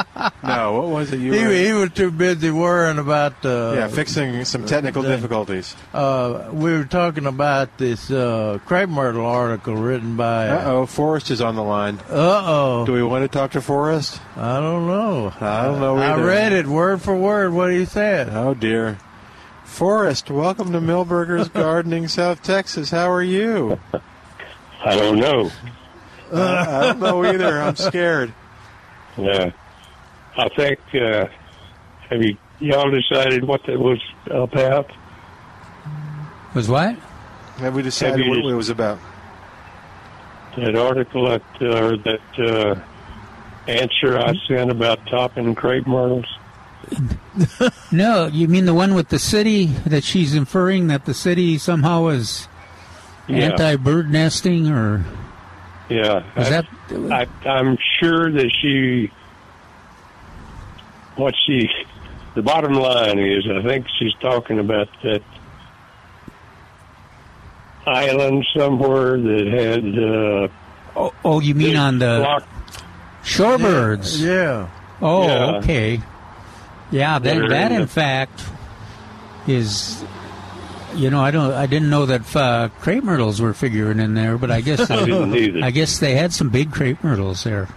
no, what was it you He, were. he was too busy worrying about uh, yeah, fixing some technical the- difficulties. Uh, we were talking about this uh, crepe myrtle article written by. Uh oh, Forrest is on the line. Uh oh. Do we want to talk to Forrest? I don't know. I don't know either. I read it word for word what he said. Oh dear. Forrest, welcome to Milberger's Gardening, South Texas. How are you? I don't know. Uh, I don't know either. I'm scared. Yeah. I think, uh, have you, y'all decided what that was about? Was what? Have we decided Have what just- it was about? That article that, uh, or that, uh, answer I sent about topping crepe myrtles? No, you mean the one with the city that she's inferring that the city somehow is Yeah. anti-bird nesting or Yeah. is I, that? I, I'm sure that she, what she, the bottom line is, I think she's talking about that island somewhere that had, uh, Oh, oh you mean on the flock- shorebirds? Yeah. Oh, Yeah. okay. Yeah, That that that in in the- fact is. You know, I don't. I didn't know that uh, crepe myrtles were figuring in there, but I guess I didn't. I guess they had some big crepe myrtles there.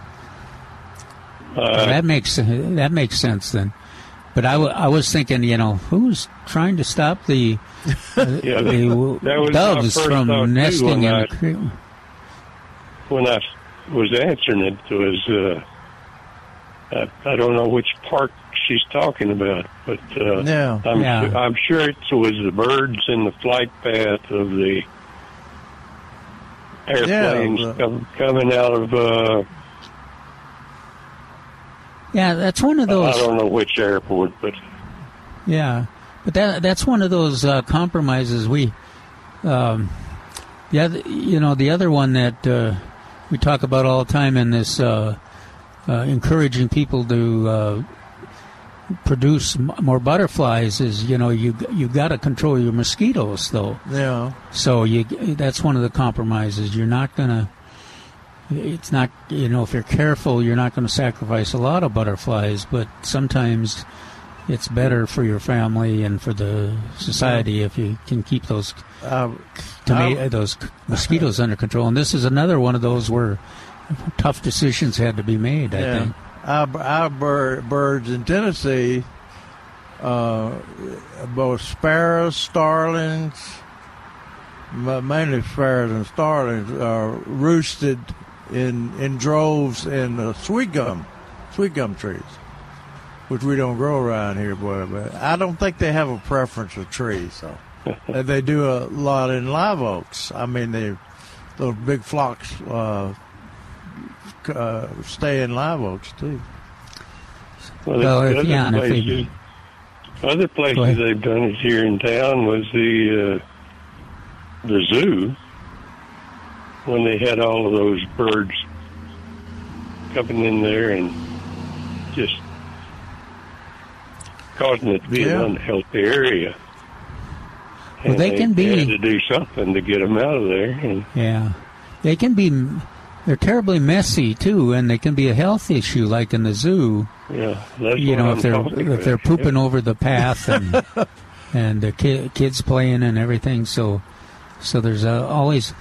uh, that makes that makes sense then. But I, w- I was thinking, you know, who's trying to stop the, uh, Yeah, the that- that was my doves from nesting in I- the crepe? when I was answering it was uh, I, I don't know which part she's talking about, but uh, Yeah. I'm Yeah. su- I'm sure it was the birds in the flight path of the airplanes the- com- coming out of uh, Yeah, that's one of those. I don't know which airport, but Yeah, but that that's one of those uh, compromises we. Um, the other, you know, the other one that uh, we talk about all the time in this uh, uh, encouraging people to uh, produce more butterflies is, you know, you you got to control your mosquitoes though. Yeah. So you that's one of the compromises. You're not gonna. It's not you know if you're careful, you're not going to sacrifice a lot of butterflies, but sometimes it's better for your family and for the society if you can keep those Uh, toma- I- those mosquitoes under control. And this is another one of those where tough decisions had to be made. I yeah. think. Our, our bir- birds in Tennessee, uh, both sparrows, starlings, mainly sparrows and starlings, are roosted in in droves in uh, sweet gum, sweet gum trees, which we don't grow around here. But, but I don't think they have a preference for trees. So they do a lot in live oaks. I mean, they those big flocks uh, uh, stay in live oaks too. well, Well, if- other yeah, and if they- places, other places they've done it here in town was the uh, the zoo when they had all of those birds coming in there and just causing it to be Yeah. an unhealthy area. Well, And they can be- had to do something to get them out of there. And Yeah, they can be. They're terribly messy too, and they can be a health issue, like in the zoo. yeah, that's you know, if they're talking if they're about. pooping over the path and and the ki- kids playing and everything. So so there's uh, always.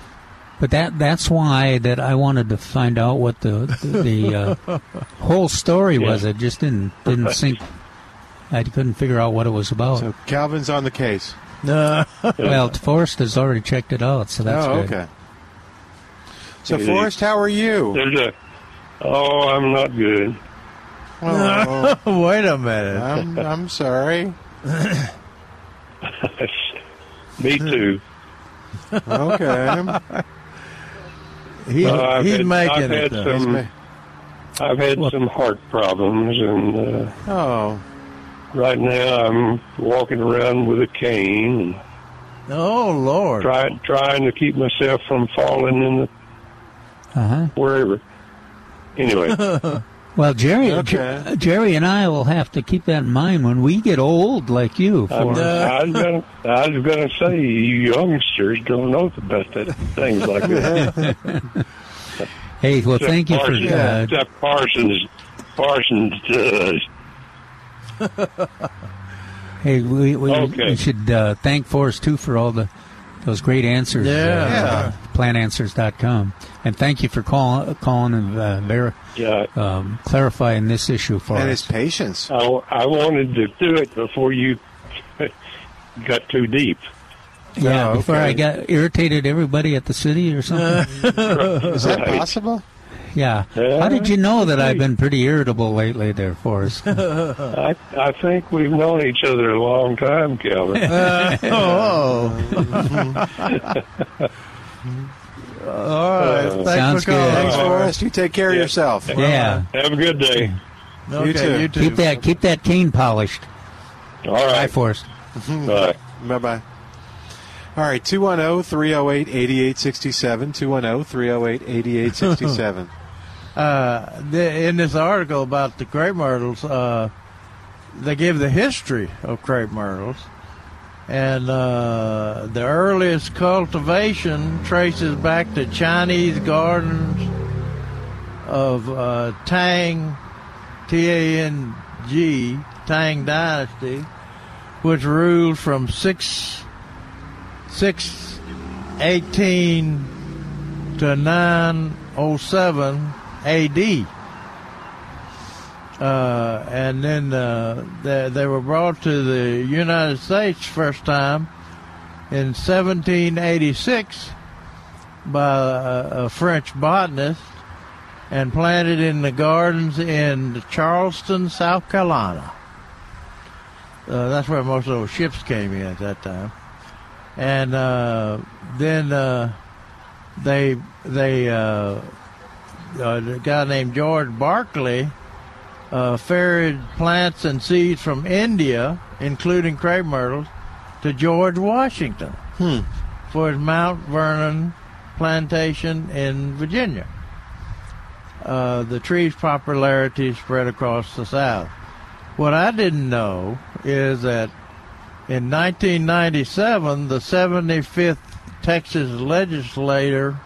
But that that's why that I wanted to find out what the the, the uh, whole story was. Yeah. It just didn't didn't sink. I couldn't figure out what it was about. So Calvin's on the case. No, well, Forrest has already checked it out, so that's oh, good. Okay. So Yeah. Forrest, how are you? There's a. Oh, I'm not good. Oh, wait a minute. I'm I'm sorry. Me too. Okay. He, Uh, I've he's had- making I've it. had though. some- I've had some heart problems, and uh, Oh, right now I'm walking around with a cane, Oh Lord! trying trying to keep myself from falling in the Uh-huh. wherever. Anyway, Well, Jerry, Okay. Jer- Jerry and I will have to keep that in mind when we get old, like you. I'm, For I was gonna I was gonna say you youngsters don't know about that things like that. hey, well, thank you for. Parsons, Uh, except Parsons Parsons does. hey, we, we, Okay. we should uh, thank Forrest too for all the those great answers. Yeah. uh, Yeah. Plantanswers.com, and thank you for call, calling and uh, ver- Yeah, um, clarifying this issue for and us. his patience. I, I wanted to do it before you got too deep. Yeah, Oh, before okay. I got irritated everybody at the city or something. Is that Right. possible? yeah. Yeah, How did you know that I've been pretty irritable lately there, Forrest? I I think we've known each other a long time, Calvin. oh. All right. Uh, Thanks Sounds for calling. good. Thanks, Forrest. You take care of yourself. yeah. Have a good day. Okay, You too. You too. Keep that keep that cane polished. All Bye. Forrest. Bye. Bye bye. All right, 210 308 8867. 210 308 8867. uh, the, in this article about the crepe myrtles, uh, they give the history of crepe myrtles, and uh, the earliest cultivation traces back to Chinese gardens of uh, Tang, T-A-N-G, Tang Dynasty, which ruled from six six eighteen to 907 AD. Uh, and then uh, they, they were brought to the United States first time in 1786 by a, a French botanist and planted in the gardens in Charleston, South Carolina. Uh, that's where most of those ships came in at that time. And uh, then uh, they they uh, uh, a guy named George Barclay uh, ferried plants and seeds from India, including crepe myrtles, to George Washington for his Mount Vernon plantation in Virginia. Uh, the tree's popularity spread across the South. What I didn't know is that in 1997, the 75th Texas legislature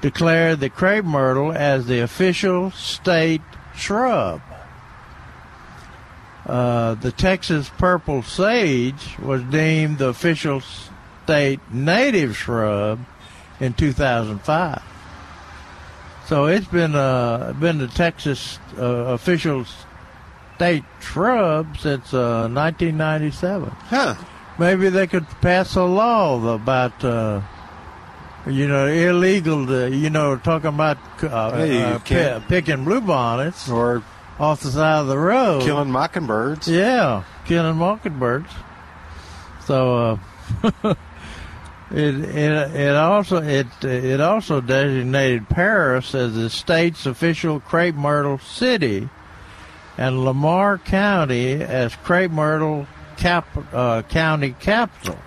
declared the crepe myrtle as the official state shrub. Uh, the Texas purple sage was deemed the official state native shrub in 2005. So it's been uh, been the Texas uh, official state shrub since uh, 1997 Huh. maybe they could pass a law about uh, you know illegal to, you know talking about uh, Hey, uh, can't- picking bluebonnets Or off the side of the road killing mockingbirds. yeah killing mockingbirds so uh, it, it it also it it also designated Paris as the state's official crepe myrtle city and Lamar County as crepe myrtle cap, uh, county capital.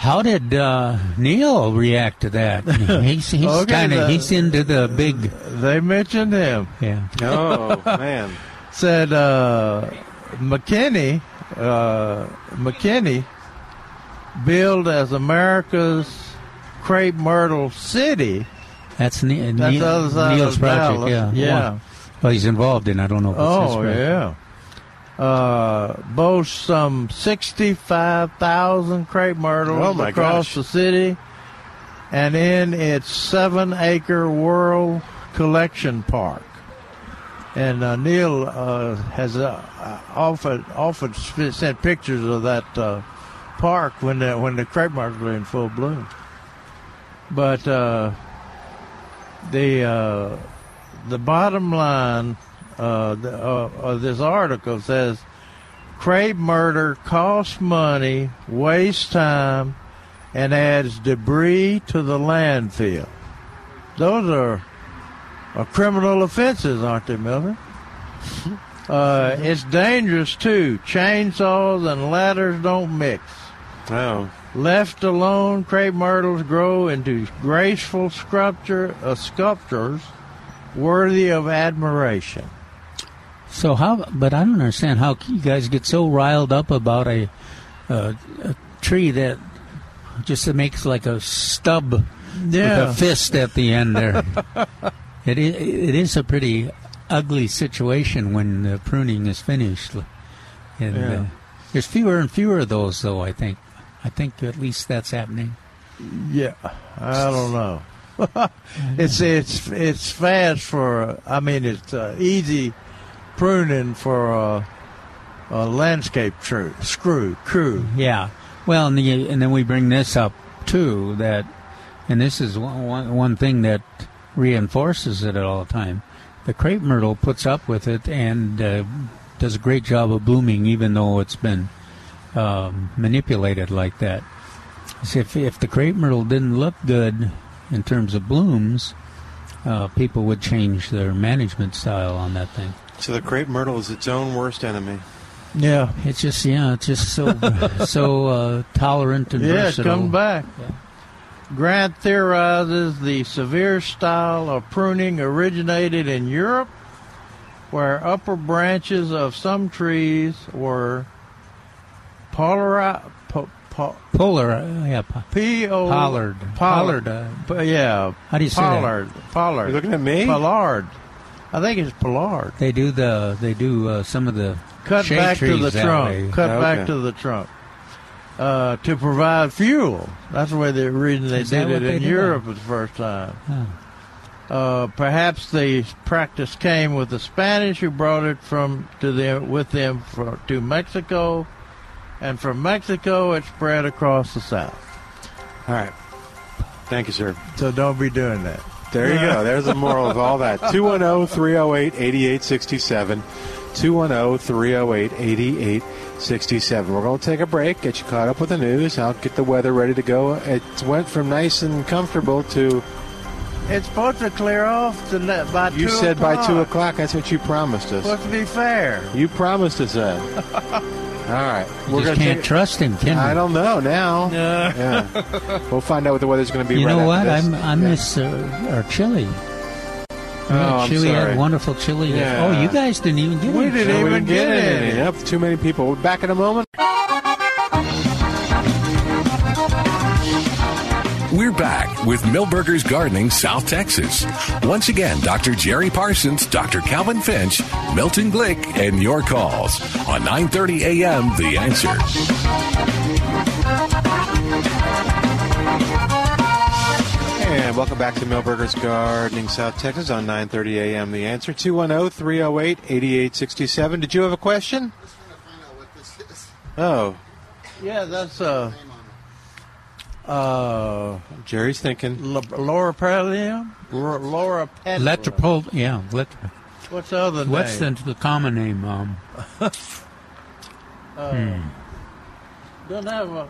How did uh, Neil react to that? He's, he's Okay, kind of he's into the big They mentioned him. yeah. Oh, man. Said uh, McKinney, uh, McKinney, billed as America's crepe myrtle city. That's, ne- That's Neil, the other side Neil's of project. Dallas. Yeah, Yeah. Well, he's involved in. I don't know if it's his Oh project. yeah. Uh, boasts some sixty-five thousand crepe myrtles Oh, across gosh. the city, and in its seven-acre World Collection Park. And uh, Neil uh, has uh, often often sent pictures of that uh, park when the when the crepe myrtles are in full bloom. But uh, the uh, the bottom line uh, the, uh, this article says crepe murder costs money, wastes time, and adds debris to the landfill. Those are, are criminal offenses, aren't they, Miller? Uh, it's dangerous too. Chainsaws and ladders don't mix. Oh. Left alone, crepe myrtles grow into graceful sculpture, uh, sculptures worthy of admiration. So how? But I don't understand how you guys get so riled up about a, uh, a tree that just makes like a stub Yeah. with a fist at the end there. it is, it is a pretty ugly situation when the pruning is finished, and Yeah. uh, there's fewer and fewer of those, though. I think. I think at least that's happening. Yeah, I don't know. it's it's it's fast for. I mean, it's uh, easy pruning for a, a landscape true, screw crew. Yeah. Well, and, the, and then we bring this up too that, and this is one, one, one thing that reinforces it at all the time. The crepe myrtle puts up with it and uh, does a great job of blooming, even though it's been um, manipulated like that. If if the crepe myrtle didn't look good in terms of blooms, uh, people would change their management style on that thing. So the crepe myrtle is its own worst enemy. Yeah, it's just yeah, it's just so so uh, tolerant and Yeah, it's versatile. come back. Grant theorizes the severe style of pruning originated in Europe, where upper branches of some trees were polari- po- po- Polar, yeah, po- Pollard. Pollard. Pollard, uh, yeah. How do you say that? Pollard. Pollard. You looking at me? Pollard. I think it's Pollard. They do the they do uh, some of the Cut shade back to the trunk. way. Cut Okay. back to the trunk. Uh, to provide fuel. That's where the reason they Is did it in Europe for the first time. Huh. Uh, perhaps the practice came with the Spanish who brought it from to them with them for, to Mexico, and from Mexico it spread across the south. All right. Thank you, sir. So don't be doing that. There you go. There's the moral of all that. 210 308 8867. 210 308 8867. We're going to take a break, get you caught up with the news. I'll get the weather ready to go. It went from nice and comfortable to. It's supposed to clear off to by You said by 2 o'clock. o'clock. That's what you promised us. Supposed to be fair. You promised us that. All right. You just gonna can't take- trust him, can I we? don't know now. Yeah. We'll find out what the weather's going to be You right know what? this. I'm, I miss uh, our chili. Oh, I'm chili sorry. had wonderful chili. Yeah. Oh, you guys didn't even get it. We any. didn't No, we even get it. any. Yep, too many people. We're back in a moment. We're back with Milberger's Gardening, South Texas. Once again, Dr. Jerry Parsons, Dr. Calvin Finch, Milton Glick, and your calls on 9:30 a.m. The Answer. And welcome back to Milberger's Gardening, South Texas on 9:30 a.m. The answer 210-308-8867. Did you have a question? Oh, Yeah, that's uh, uh, Jerry's thinking. L- Laura Pellium? R- Laura Pellium. Electropol, yeah. Let, What's the other what's name? the, the common name? Um, Uh, hmm. Doesn't have a.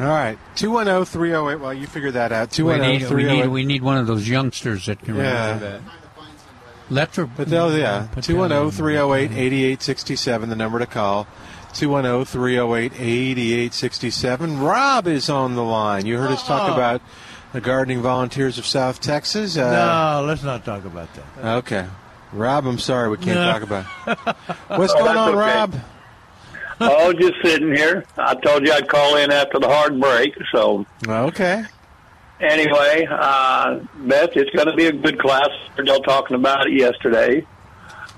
All right, 210-308. Well, you figured that out. we, need, we, need, 210-308. we need one of those youngsters that can Yeah. remember that. Electro, But they'll, yeah, Put that on. 210-308-8867, the number to call. 210-308-8867. Rob is on the line. You heard us talk Oh. about the Gardening Volunteers of South Texas. Uh, no, let's not talk about that. Okay. Rob, I'm sorry we can't No. talk about it. What's Oh, going on, okay. Rob? oh, just sitting here. I told you I'd call in after the hard break. So Okay. anyway, uh, Beth, it's going to be a good class. We were all talking about it yesterday.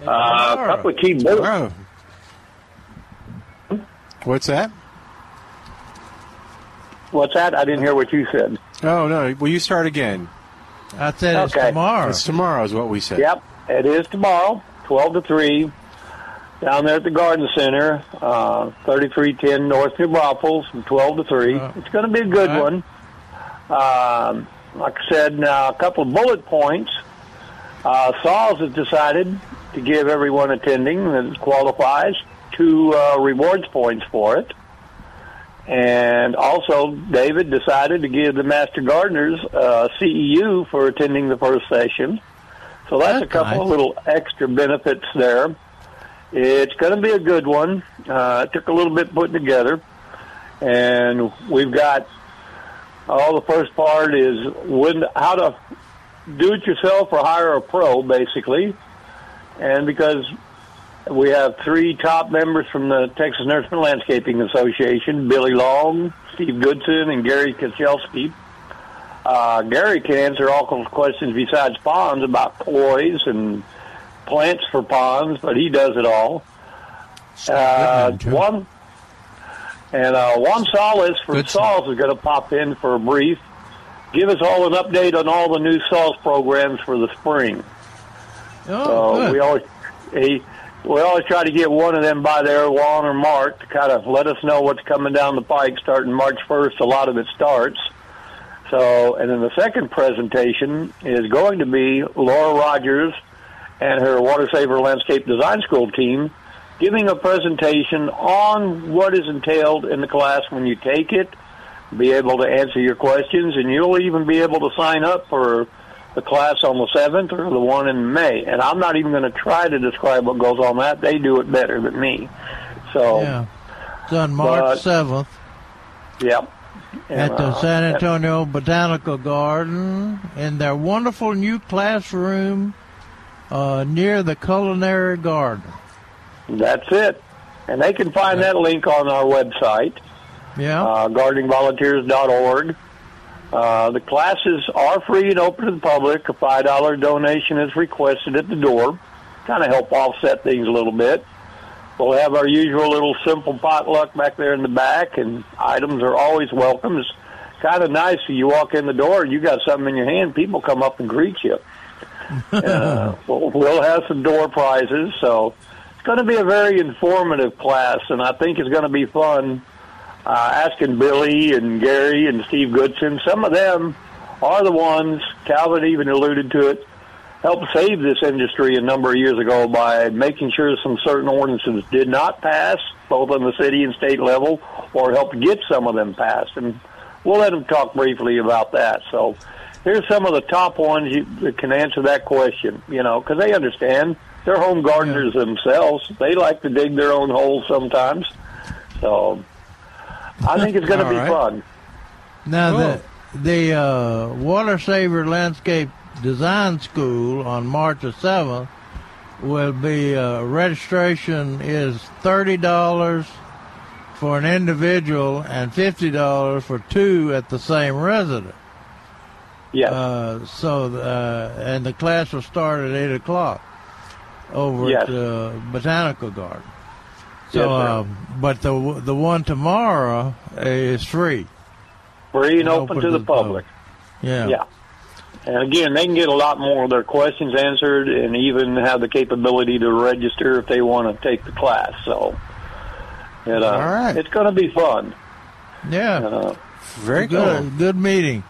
Uh, a couple of key bullets. What's that? What's that? I didn't hear what you said. Oh, no. Will you start again? I said it's tomorrow. It's tomorrow is what we said. Yep, it is tomorrow, 12 to 3, down there at the Garden Center, uh, 3310 North New Braunfels, from 12 to 3. Uh, it's going to be a good all right. one. Um, like I said, now a couple of bullet points. Uh, SAWS has decided to give everyone attending that qualifies two uh, rewards points for it. And also, David decided to give the Master Gardeners uh, CEU for attending the first session. So that's, That's a couple nice. of little extra benefits there. It's going to be a good one. Uh, it took a little bit putting together. And we've got all the first part is when, how to do it yourself or hire a pro, basically. And because we have three top members from the Texas Nursery Landscaping Association, Billy Long, Steve Goodson, and Gary Kachelski. Uh, Gary can answer all kinds of questions besides ponds about ploys and plants for ponds, but he does it all. Uh, one and uh, Juan Salas from SAWS is going to pop in for a brief. Give us all an update on all the new SAWS programs for the spring. Oh, so good. we always he, we always try to get one of them by there, Juan or Mark, to kind of let us know what's coming down the pike starting March 1st. A lot of it starts. So, and then the second presentation is going to be Laura Rogers and her Water Saver Landscape Design School team giving a presentation on what is entailed in the class when you take it, be able to answer your questions, and you'll even be able to sign up for the class on the 7th or the one in May. And I'm not even going to try to describe what goes on that. They do it better than me. So, Yeah. It's on March But- 7th yep. at the uh, San Antonio Botanical Garden in their wonderful new classroom uh, near the Culinary Garden. That's it. And they can find that link on our website, Yeah. uh, gardeningvolunteers.org. Uh, the classes are free and open to the public. A $5 donation is requested at the door. Kind of help offset things a little bit. We'll have our usual little simple potluck back there in the back, and items are always welcome. It's kind of nice you walk in the door and you got something in your hand, people come up and greet you. uh, we'll, we'll have some door prizes, so it's going to be a very informative class, and I think it's going to be fun. Uh, asking Billy and Gary and Steve Goodson, some of them are the ones. Calvin even alluded to it. Helped save this industry a number of years ago by making sure some certain ordinances did not pass, both on the city and state level, or helped get some of them passed. And we'll let them talk briefly about that. So here's some of the top ones you, that can answer that question, you know, because they understand. They're home gardeners themselves. They like to dig their own holes sometimes. So I think it's going to be right. fun. Now the the uh, Water Saver Landscape Design School on March the seventh will be uh, registration is thirty dollars for an individual and fifty dollars for two at the same residence. Yeah. Uh, so uh, and the class will start at eight o'clock over Yes. at the Botanical Garden. So, um, but the the one tomorrow is free. Free and open, to the public. Yeah. Yeah. And again, they can get a lot more of their questions answered and even have the capability to register if they want to take the class. So, it, uh, All right. it's going to be fun. Yeah. Uh, Very good. cool. Good meeting.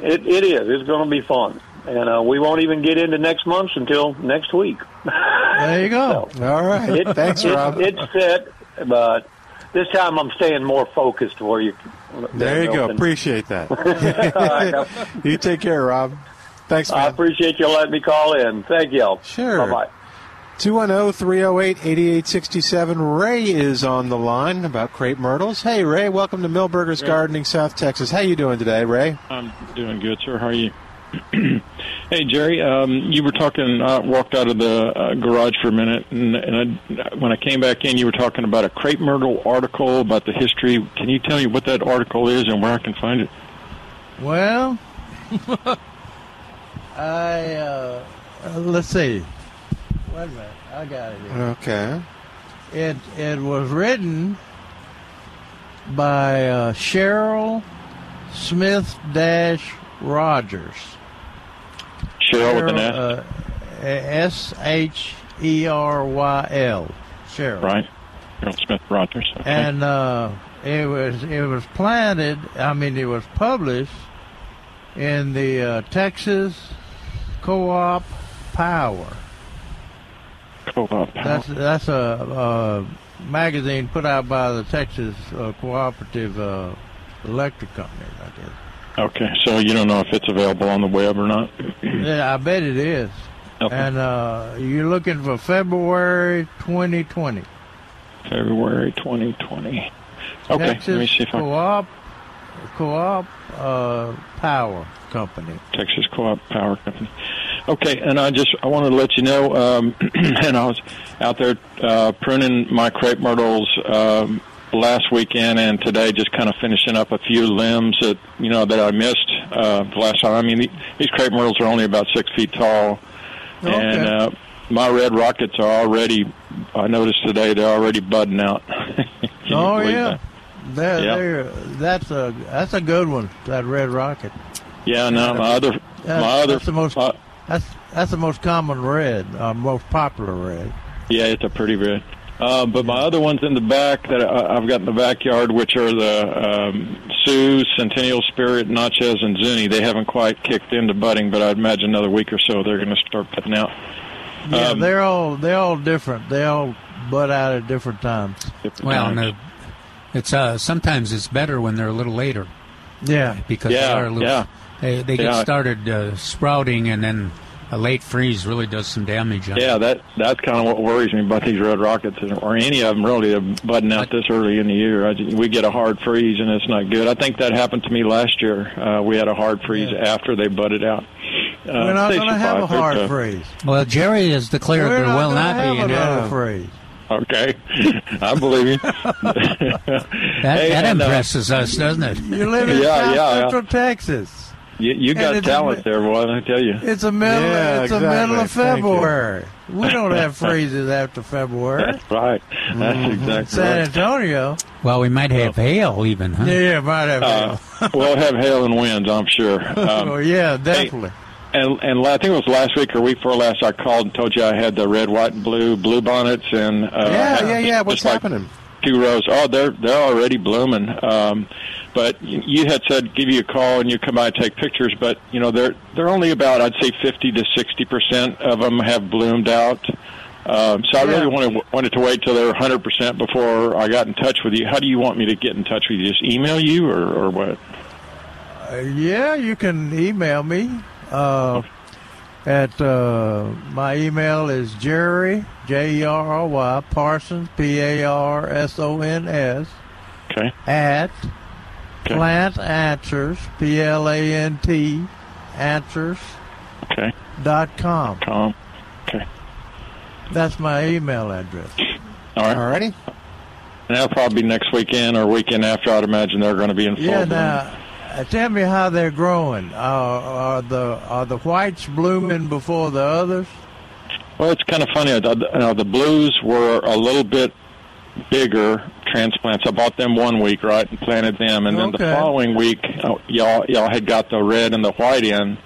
it, it is. It's going to be fun. And uh, we won't even get into next month until next week. There you go. All right. It, Thanks, it- Rob. It's set, but this time I'm staying more focused for you. There you go. Milton. Appreciate that. right. you take care, Rob. Thanks, I appreciate you letting me call in. Thank y'all. Sure. Bye bye. 210 308 8867. Ray is on the line about crepe myrtles. Hey, Ray, welcome to Milberger's Gardening, South Texas. How you doing today, Ray? I'm doing good, sir. How are you? hey, Jerry. Um, you were talking. I walked out of the uh, garage for a minute, and, and I, when I came back in, you were talking about a crepe myrtle article about the history. Can you tell me what that article is and where I can find it? Well, I uh, uh, let's see. Wait a minute, I got it here. Okay. It it was written by uh, Sheryl Smith Dash Rogers. Sheryl with an S, uh, S H E R Y L. Sheryl. right? Sheryl Smith Rogers. Okay. and uh, it was it was planted. I mean, it was published in the uh, Texas Co-op Power. Co-op. Power. That's that's a, magazine put out by the Texas uh, Cooperative uh, Electric Company. Okay, so you don't know if it's available on the web or not. Yeah, I bet it is. Okay. And uh, you're looking for February 2020. February 2020. Okay, Texas let me see if I Co-op, Co-op uh, Power Company. Texas Co-op Power Company. Okay, and I just I wanted to let you know, um, and I was out there uh, pruning my crepe myrtles um, last weekend and today, just kind of finishing up a few limbs that you know that I missed uh, last time. I mean, these crepe myrtles are only about six feet tall, and uh, my red rockets are already. I noticed today they're already budding out. Oh yeah. that? They're, Yeah. they're, that's a that's a good one. That red rocket. Yeah, no, my other, That's, my other, that's the most that's that's the most common red, uh, most popular red. Yeah, it's a pretty red. Uh, but my other ones in the back that I, I've got in the backyard, which are the um, Sioux, Centennial Spirit, Natchez, and Zuni, they haven't quite kicked into budding, but I'd imagine another week or so they're going to start putting out. Yeah, Um, they're all they're all different. They all bud out at different times. Well, no, it's uh, sometimes it's better when they're a little later. Yeah, because Yeah, they are a little. yeah. They, they get Yeah. started uh, sprouting, and then a late freeze really does some damage. On Yeah, that that's kind of what worries me about these red rockets, or any of them really, are budding out this early in the year. I, we get a hard freeze, and it's not good. I think that happened to me last year. Uh, we had a hard freeze after they budded out. Uh, We're not going to have a hard It's, uh, freeze. Well, Jerry has declared We're there not will not be a hard freeze. Okay, I believe you. That, Hey, that and, uh, impresses us, doesn't it? You live in Yeah, South yeah, yeah. Central Texas. You, you got it's a talent there, boy. I tell you. It's a middle. Yeah, it's a middle of exactly. Thank you. February. We don't have freezes after February. That's right. That's exactly San right. Antonio. Well, we might have hail even, huh? Yeah, might have. Uh, we'll have hail and winds, I'm sure. Um, oh yeah, definitely. and and I think it was last week or week before last. I called and told you I had the red, white, and blue blue bonnets, and uh, yeah, yeah, yeah. What's just like happening? two rows. Oh, they're they're already blooming. Um, but you you had said give you a call and you come by and take pictures. But you know they're they're only about I'd say fifty to sixty percent of them have bloomed out. Um, so I really wanted wanted to wait till they were hundred percent before I got in touch with you. How do you want me to get in touch with you? Just email you or, or what? Uh, yeah, you can email me. Uh, at uh, my email is Jerry J E R R Y Parsons P A R S O N S Okay. at Plant Answers P L A N T Answers Okay. dot com. Com. Okay. That's my email address. All right. Alrighty. And that'll probably be next weekend or weekend after. I'd imagine they're going to be in full Yeah, bloom. now uh, tell me how they're growing. Uh, are the are the whites blooming before the others? Well, it's kind of funny. uh, The, you know, the blues were a little bit bigger transplants. I bought them one week, right, and planted them, and then the following week, uh, y'all y'all had got the red and the white in,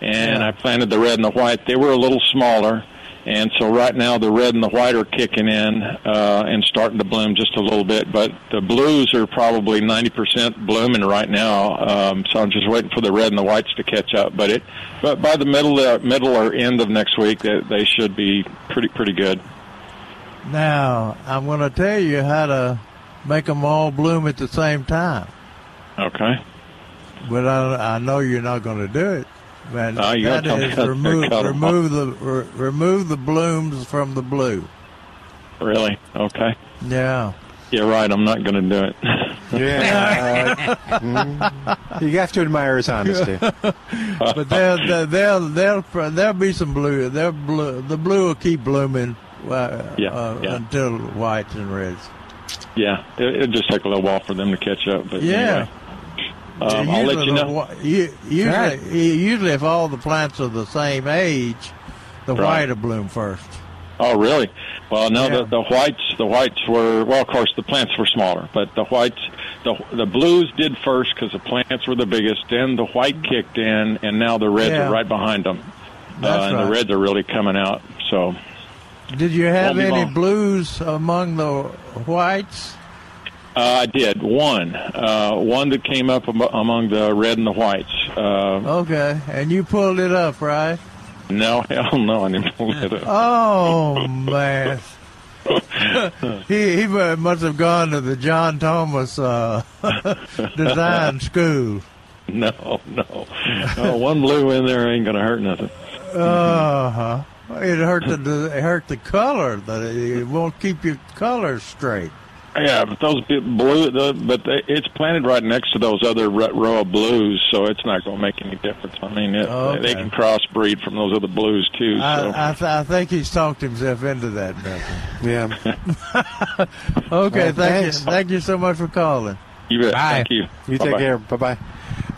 and I planted the red and the white. They were a little smaller, and so right now the red and the white are kicking in uh, and starting to bloom just a little bit. But the blues are probably ninety percent blooming right now. Um, so I'm just waiting for the red and the whites to catch up. But it, but by the middle uh, middle or end of next week, they, they should be pretty pretty good. Now I'm going to tell you how to make them all bloom at the same time. Okay. But I, I know you're not going to do it. Man, No, you gotta that tell me is how to remove remove the re, remove the blooms from the blue. Really? Okay. Yeah. You're right. I'm not going to do it. Yeah. uh, mm, you have to admire his honesty. but they'll they'll they'll they'll, there'll be some blue. They'll blue. The blue will keep blooming uh, Yeah, uh, yeah. until whites and reds. yeah, it, it'll just take a little while for them to catch up. But Yeah. anyway, um, I'll let you know. whi- u- Usually, Right. usually, if all the plants are the same age, the Right. white will bloom first. Oh, really? Well, no, Yeah. the, the whites, the whites were well. Of course, the plants were smaller, but the whites, the the blues did first because the plants were the biggest. Then the white kicked in, and now the reds Yeah. are right behind them. That's uh, and the reds are really coming out. So Did you have any long. blues among the whites? uh, I did one, uh, one that came up am- among the red and the whites. Uh, Okay, and you pulled it up, right? no, hell no, I didn't pull it up. Oh man, he he must have gone to the John Thomas uh, design school. No, no. no. One blue in there ain't gonna hurt nothing. Uh huh. It hurt the it hurt the color. That it won't keep your colors straight. Yeah, but those blue, the, but they, it's planted right next to those other row of blues, so it's not going to make any difference. I mean, it, Okay. they can crossbreed from those other blues too. So. I I, th- I think he's talked himself into that. Nathan. Yeah. Okay, Well, thank thanks. you. Thank you so much for calling. you bet. Bye. Thank you. You take Bye-bye. care. Bye bye.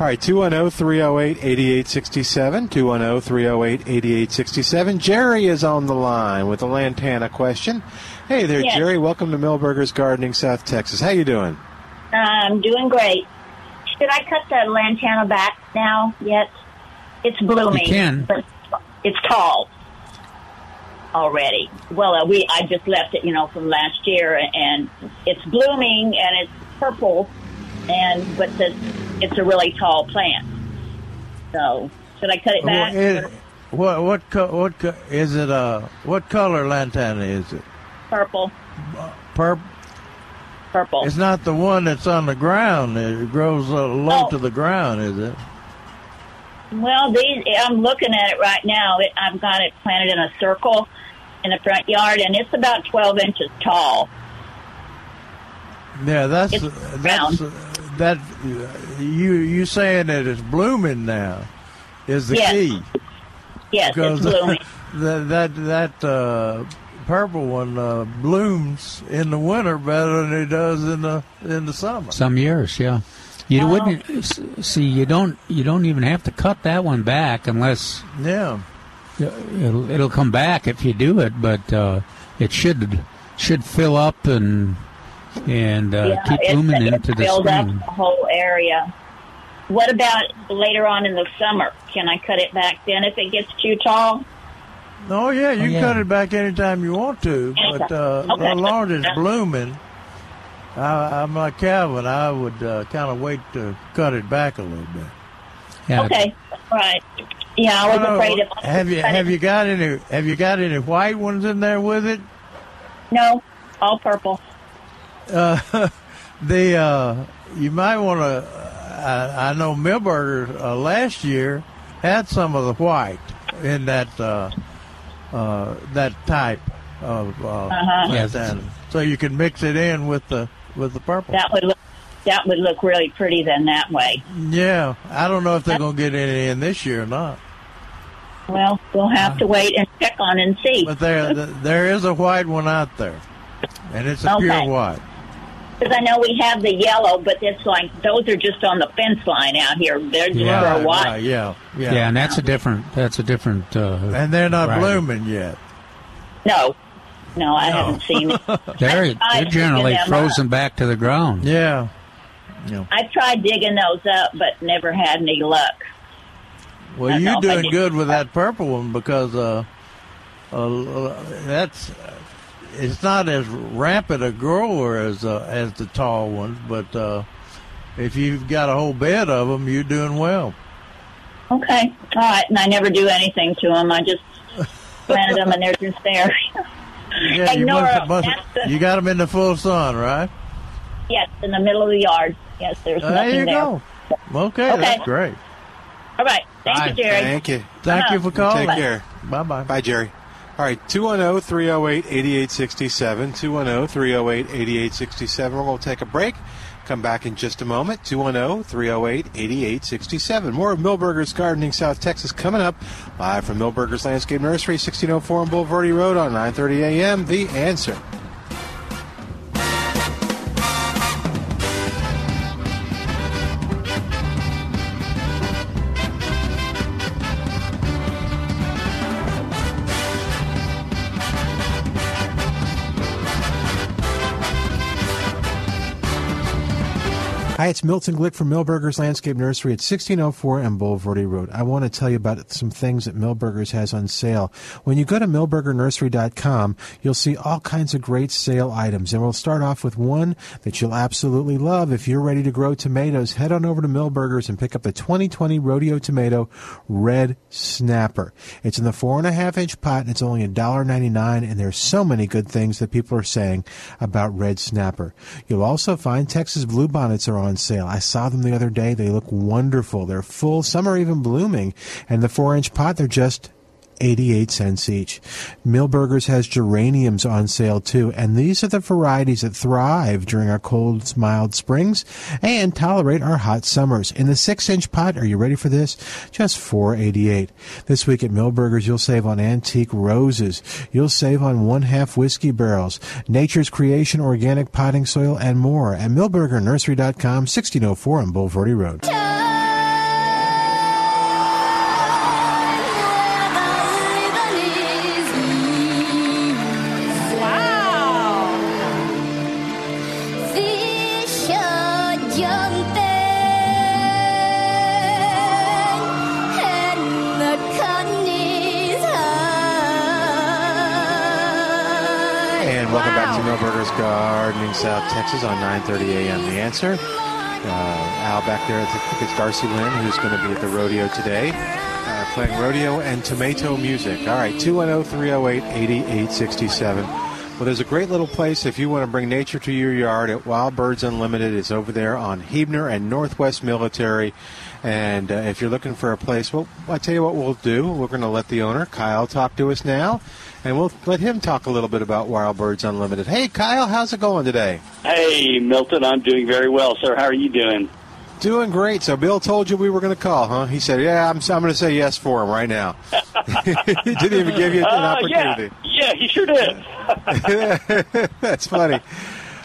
All right, oh, 210 308 8867. 210 308 8867. Jerry is on the line with a lantana question. Hey there, Yes. Jerry. Welcome to Milberger's Gardening, South Texas. How you doing? I'm doing great. Should I cut the lantana back now yet? It's blooming. You can. But it's tall already. Well, uh, we I just left it, you know, from last year, and it's blooming and it's purple, and but it's a really tall plant. So should I cut it back? What what co- what co- is it? Uh, what color lantana is it? Purple, Purple. purple. It's not the one that's on the ground. It grows uh, low Oh. to the ground, is it? Well, these I'm looking at it right now. It, I've got it planted in a circle in the front yard, and it's about 12 inches tall. Yeah, that's It's that's. That. You you saying that it's blooming now is the Yes. key. Yes, because it's blooming. that that that uh, purple one uh, blooms in the winter better than it does in the in the summer. Some years, yeah. You wouldn't see. You don't. You don't even have to cut that one back unless Yeah. it'll it'll come back if you do it. But uh, it should should fill up and and uh, yeah, keep it's, blooming into the filled up spring. the whole area. What about later on in the summer? Can I cut it back then if it gets too tall? Oh yeah, you Oh, can cut it back anytime you want to, but uh, Okay. as long as it's blooming, I, I'm like Calvin. I would uh, kind of wait to cut it back a little bit. Yeah. Okay, all right. Yeah, I was No, no, afraid of. I have you have it- you got any have you got any white ones in there with it? No, all purple. Uh, the uh, you might want to. I, I know Milberger uh, last year had some of the white in that uh, uh, that type of uh, Uh-huh. lantana. so you can mix it in with the with the purple. That would look that would look really pretty then that way. Yeah, I don't know if they're gonna get any in this year or not. Well, we'll have to wait and check on and see. But there there is a white one out there, and it's a Okay. pure white. Because I know we have the yellow, but it's like those are just on the fence line out here. They're just Yeah, for a while. Right, yeah, Yeah. yeah, and that's a different. That's a different. Uh, and they're not variety. blooming yet. No, no, I haven't seen it. They're I- I they're generally dig them frozen back to the ground. Yeah. yeah. I've tried digging those up, but never had any luck. Well, you're know, if I doing good with that purple one because uh, uh, that's it's not as rapid a grower as uh, as the tall ones, but uh, if you've got a whole bed of them, you're doing well. Okay, all right, and I never do anything to them. I just planted them, and they're just there. Yeah, Hey, you must, must the- you got them in the full sun, right? yes, in the middle of the yard. Yes, there's there nothing you there. You go. Okay, Okay. that's great. All right, thank you, Jerry. Thank you. Thank you for calling. Take care. Bye bye. Bye, Jerry. All right, oh, 210 308 8867. 210 308 8867. We're going to take a break. Come back in just a moment. oh, 210 308 8867. More of Milberger's Gardening South Texas coming up live from Milberger's Landscape Nursery, 1604 on Bulverde Road on 930 a.m. The answer. Hi, it's Milton Glick from Milberger's Landscape Nursery at 1604 and Bulverde Road. I want to tell you about some things that Milberger's has on sale. When you go to milbergernursery.com, you'll see all kinds of great sale items. And we'll start off with one that you'll absolutely love. If you're ready to grow tomatoes, head on over to Milberger's and pick up the 2020 Rodeo Tomato Red Snapper. It's in the four and a half inch pot and it's only $1.99 and there's so many good things that people are saying about Red Snapper. You'll also find Texas Bluebonnets are on sale. I saw them the other day. They look wonderful. They're full. Some are even blooming. And the four inch pot, they're just 88 cents each. Milberger's has geraniums on sale too, and these are the varieties that thrive during our cold, mild springs and tolerate our hot summers. In the six inch pot, are you ready for this? Just 488. This week at Milberger's, you'll save on antique roses. You'll save on one half whiskey barrels, nature's creation organic potting soil, and more at milbergernursery.com, 1604 on Bulverde Road. Gardening South Texas on 9:30 a.m. The answer. Uh, Al back there, I think it's Darcy Lynn who's going to be at the rodeo today, uh, playing rodeo and tomato music. All right, 210-308-8867. Well, there's a great little place if you want to bring nature to your yard at Wild Birds Unlimited. It's over there on Huebner and Northwest Military. And uh, if you're looking for a place, well, I tell you what we'll do. We're going to let the owner, Kyle, talk to us now, and we'll let him talk a little bit about Wild Birds Unlimited. Hey, Kyle, how's it going today? Hey, Milton, I'm doing very well, sir. How are you doing? Doing great. So Bill told you we were going to call, huh? He said, "Yeah, I'm, I'm going to say yes for him right now." he didn't even give you an Uh, opportunity. yeah, yeah, he sure did. That's funny.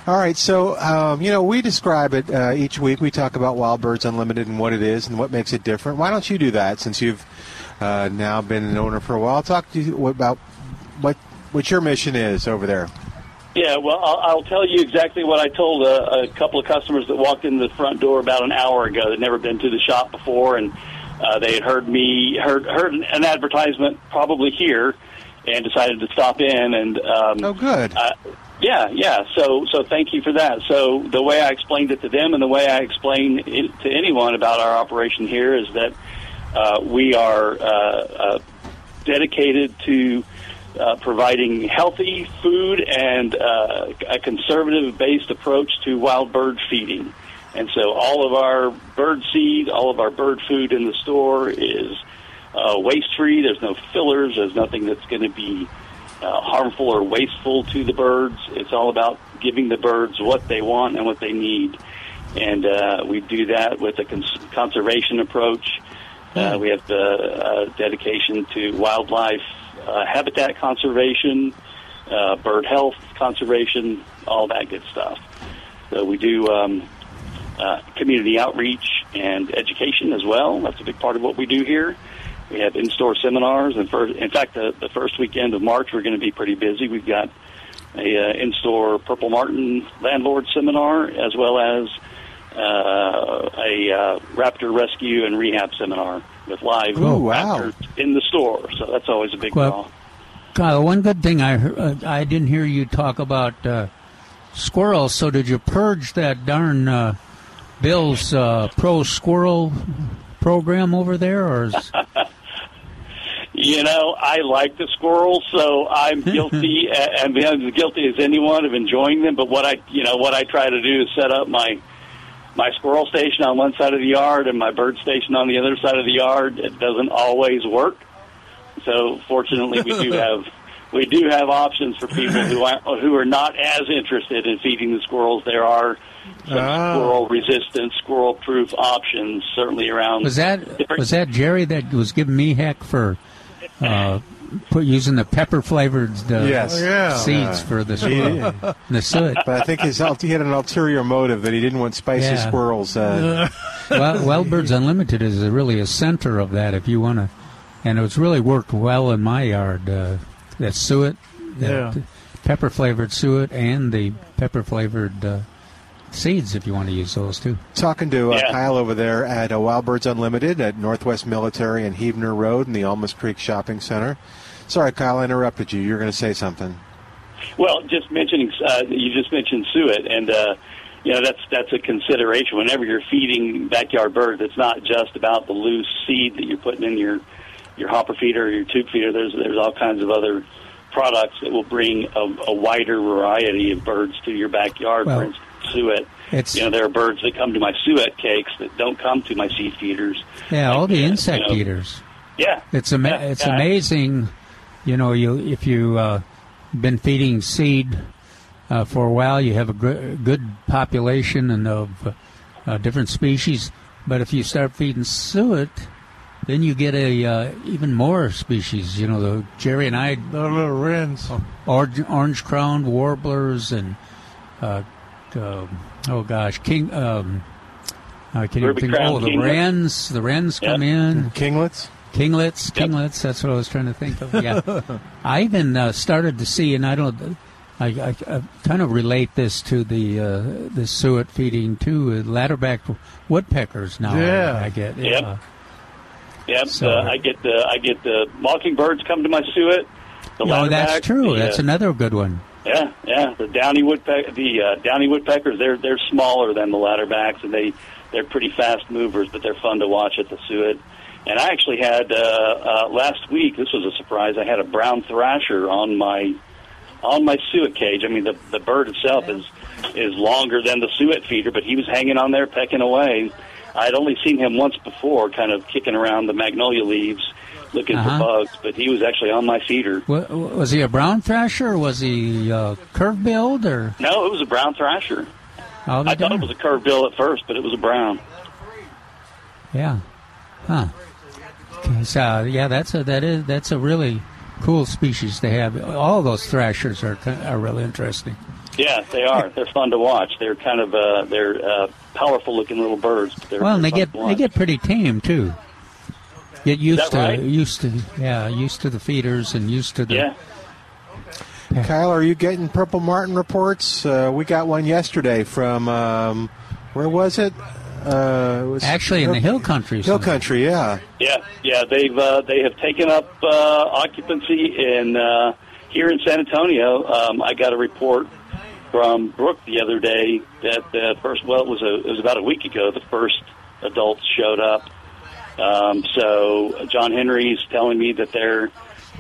All right, so um, you know we describe it uh, each week. We talk about Wild Birds Unlimited and what it is and what makes it different. Why don't you do that since you've uh, now been an owner for a while? Talk to you about what what your mission is over there. Yeah, well, I'll, I'll tell you exactly what I told a, a couple of customers that walked in the front door about an hour ago. They'd never been to the shop before, and uh, they had heard me heard heard an advertisement probably here, and decided to stop in. And um, oh, good. Uh, yeah, yeah. So, so thank you for that. So, the way I explained it to them, and the way I explain it to anyone about our operation here, is that uh, we are uh, uh, dedicated to uh, providing healthy food and uh, a conservative-based approach to wild bird feeding. And so, all of our bird seed, all of our bird food in the store is uh, waste-free. There's no fillers. There's nothing that's going to be uh, harmful or wasteful to the birds. It's all about giving the birds what they want and what they need. And uh, we do that with a cons- conservation approach. Uh, we have the uh, dedication to wildlife uh, habitat conservation, uh, bird health conservation, all that good stuff. So we do um, uh, community outreach and education as well. That's a big part of what we do here. We have in-store seminars, and in fact, the, the first weekend of March we're going to be pretty busy. We've got a uh, in-store Purple Martin landlord seminar, as well as uh, a uh, raptor rescue and rehab seminar with live Oh, wow. in the store. So that's always a big Well, draw. Kyle, one good thing I uh, I didn't hear you talk about uh, squirrels. So did you purge that darn uh, Bill's uh, pro squirrel program over there, or is, You know, I like the squirrels, so I'm guilty, and I'm as guilty as anyone of enjoying them. But what I, you know, what I try to do is set up my my squirrel station on one side of the yard and my bird station on the other side of the yard. It doesn't always work. So fortunately, we do have we do have options for people who are, who are not as interested in feeding the squirrels. There are some Ah. squirrel resistant, squirrel proof options certainly around. was that was that Jerry that was giving me heck for uh, put using the pepper flavored uh, Yes. Yeah. seeds Yeah. for the Yeah. the suet? But I think his, he had an ulterior motive that he didn't want spicy Yeah. squirrels. Uh, well, Wild Birds Unlimited is really a center of that. If you want to, and it's really worked well in my yard. Uh, that suet, that Yeah. pepper flavored suet, and the pepper flavored uh, seeds if you want to use those too. Talking to uh, Yeah. Kyle over there at uh, Wild Birds Unlimited at Northwest Military and Huebner Road in the Olmos Creek Shopping Center. Sorry, Kyle, I interrupted you. You were going to say something. Well, just mentioning uh, you just mentioned suet, and uh, you know that's that's a consideration whenever you're feeding backyard birds. It's not just about the loose seed that you're putting in your your hopper feeder or your tube feeder. There's there's all kinds of other products that will bring a, a wider variety of birds to your backyard. Well, For instance, suet. it's- you know there are birds that come to my suet cakes that don't come to my seed feeders. Yeah, all the insect know. eaters. Yeah, It's ama- Yeah, it's yeah. amazing, you know. You if you uh, been feeding seed uh, for a while, you have a gr- good population and of uh, different species. But if you start feeding suet, then you get a uh, even more species. You know, the Jerry and I, the little wrens, orange, orange crowned warblers, and uh, uh, oh gosh, king. Um, I can't even Ruby think. crowned Oh, the kinglet. wrens. The wrens come Yep. in. Kinglets. Kinglets, kinglets. That's what I was trying to think of. Yeah, I even uh, started to see, and I don't. I, I, I kind of relate this to the uh, the suet feeding too. Uh, ladderback woodpeckers now. Yeah. I, I get. Yep. Yeah. Yep, So- uh, I get the I get the mockingbirds come to my suet. The Oh, that's true. the, That's uh, another good one. Yeah, yeah. The downy woodpecker, the uh, downy woodpeckers, they're they're smaller than the ladderbacks, and they they're pretty fast movers, but they're fun to watch at the suet. And I actually had uh, uh, last week. This was a surprise. I had a brown thrasher on my on my suet cage. I mean, the the bird itself is is longer than the suet feeder, but he was hanging on there pecking away. I had only seen him once before, kind of kicking around the magnolia leaves, looking Uh-huh. for bugs. But he was actually on my feeder. Wa- Was he a brown thrasher? or Was he uh, curve billed or? No, it was a brown thrasher. Oh, I thought it was a curved bill at first, but it was a brown. Yeah. Huh. Okay, so yeah, that's a that is that's a really cool species to have. All those thrashers are are really interesting. Yeah, they are. They're fun to watch. They're kind of uh, they're uh, powerful looking little birds. But they're, well, and they they're get they get pretty tame too. Get used to right? used to yeah used to the feeders and used to the Yeah. Kyle, are you getting Purple Martin reports? Uh, we got one yesterday from um, where was it? Uh, was Actually, in the hill country. Hill country, yeah. Yeah, yeah. They've uh, they have taken up uh, occupancy in uh, here in San Antonio. Um, I got a report from Brooke the other day that the first well it was a it was about a week ago the first adults showed up. Um, so John Henry's telling me that they're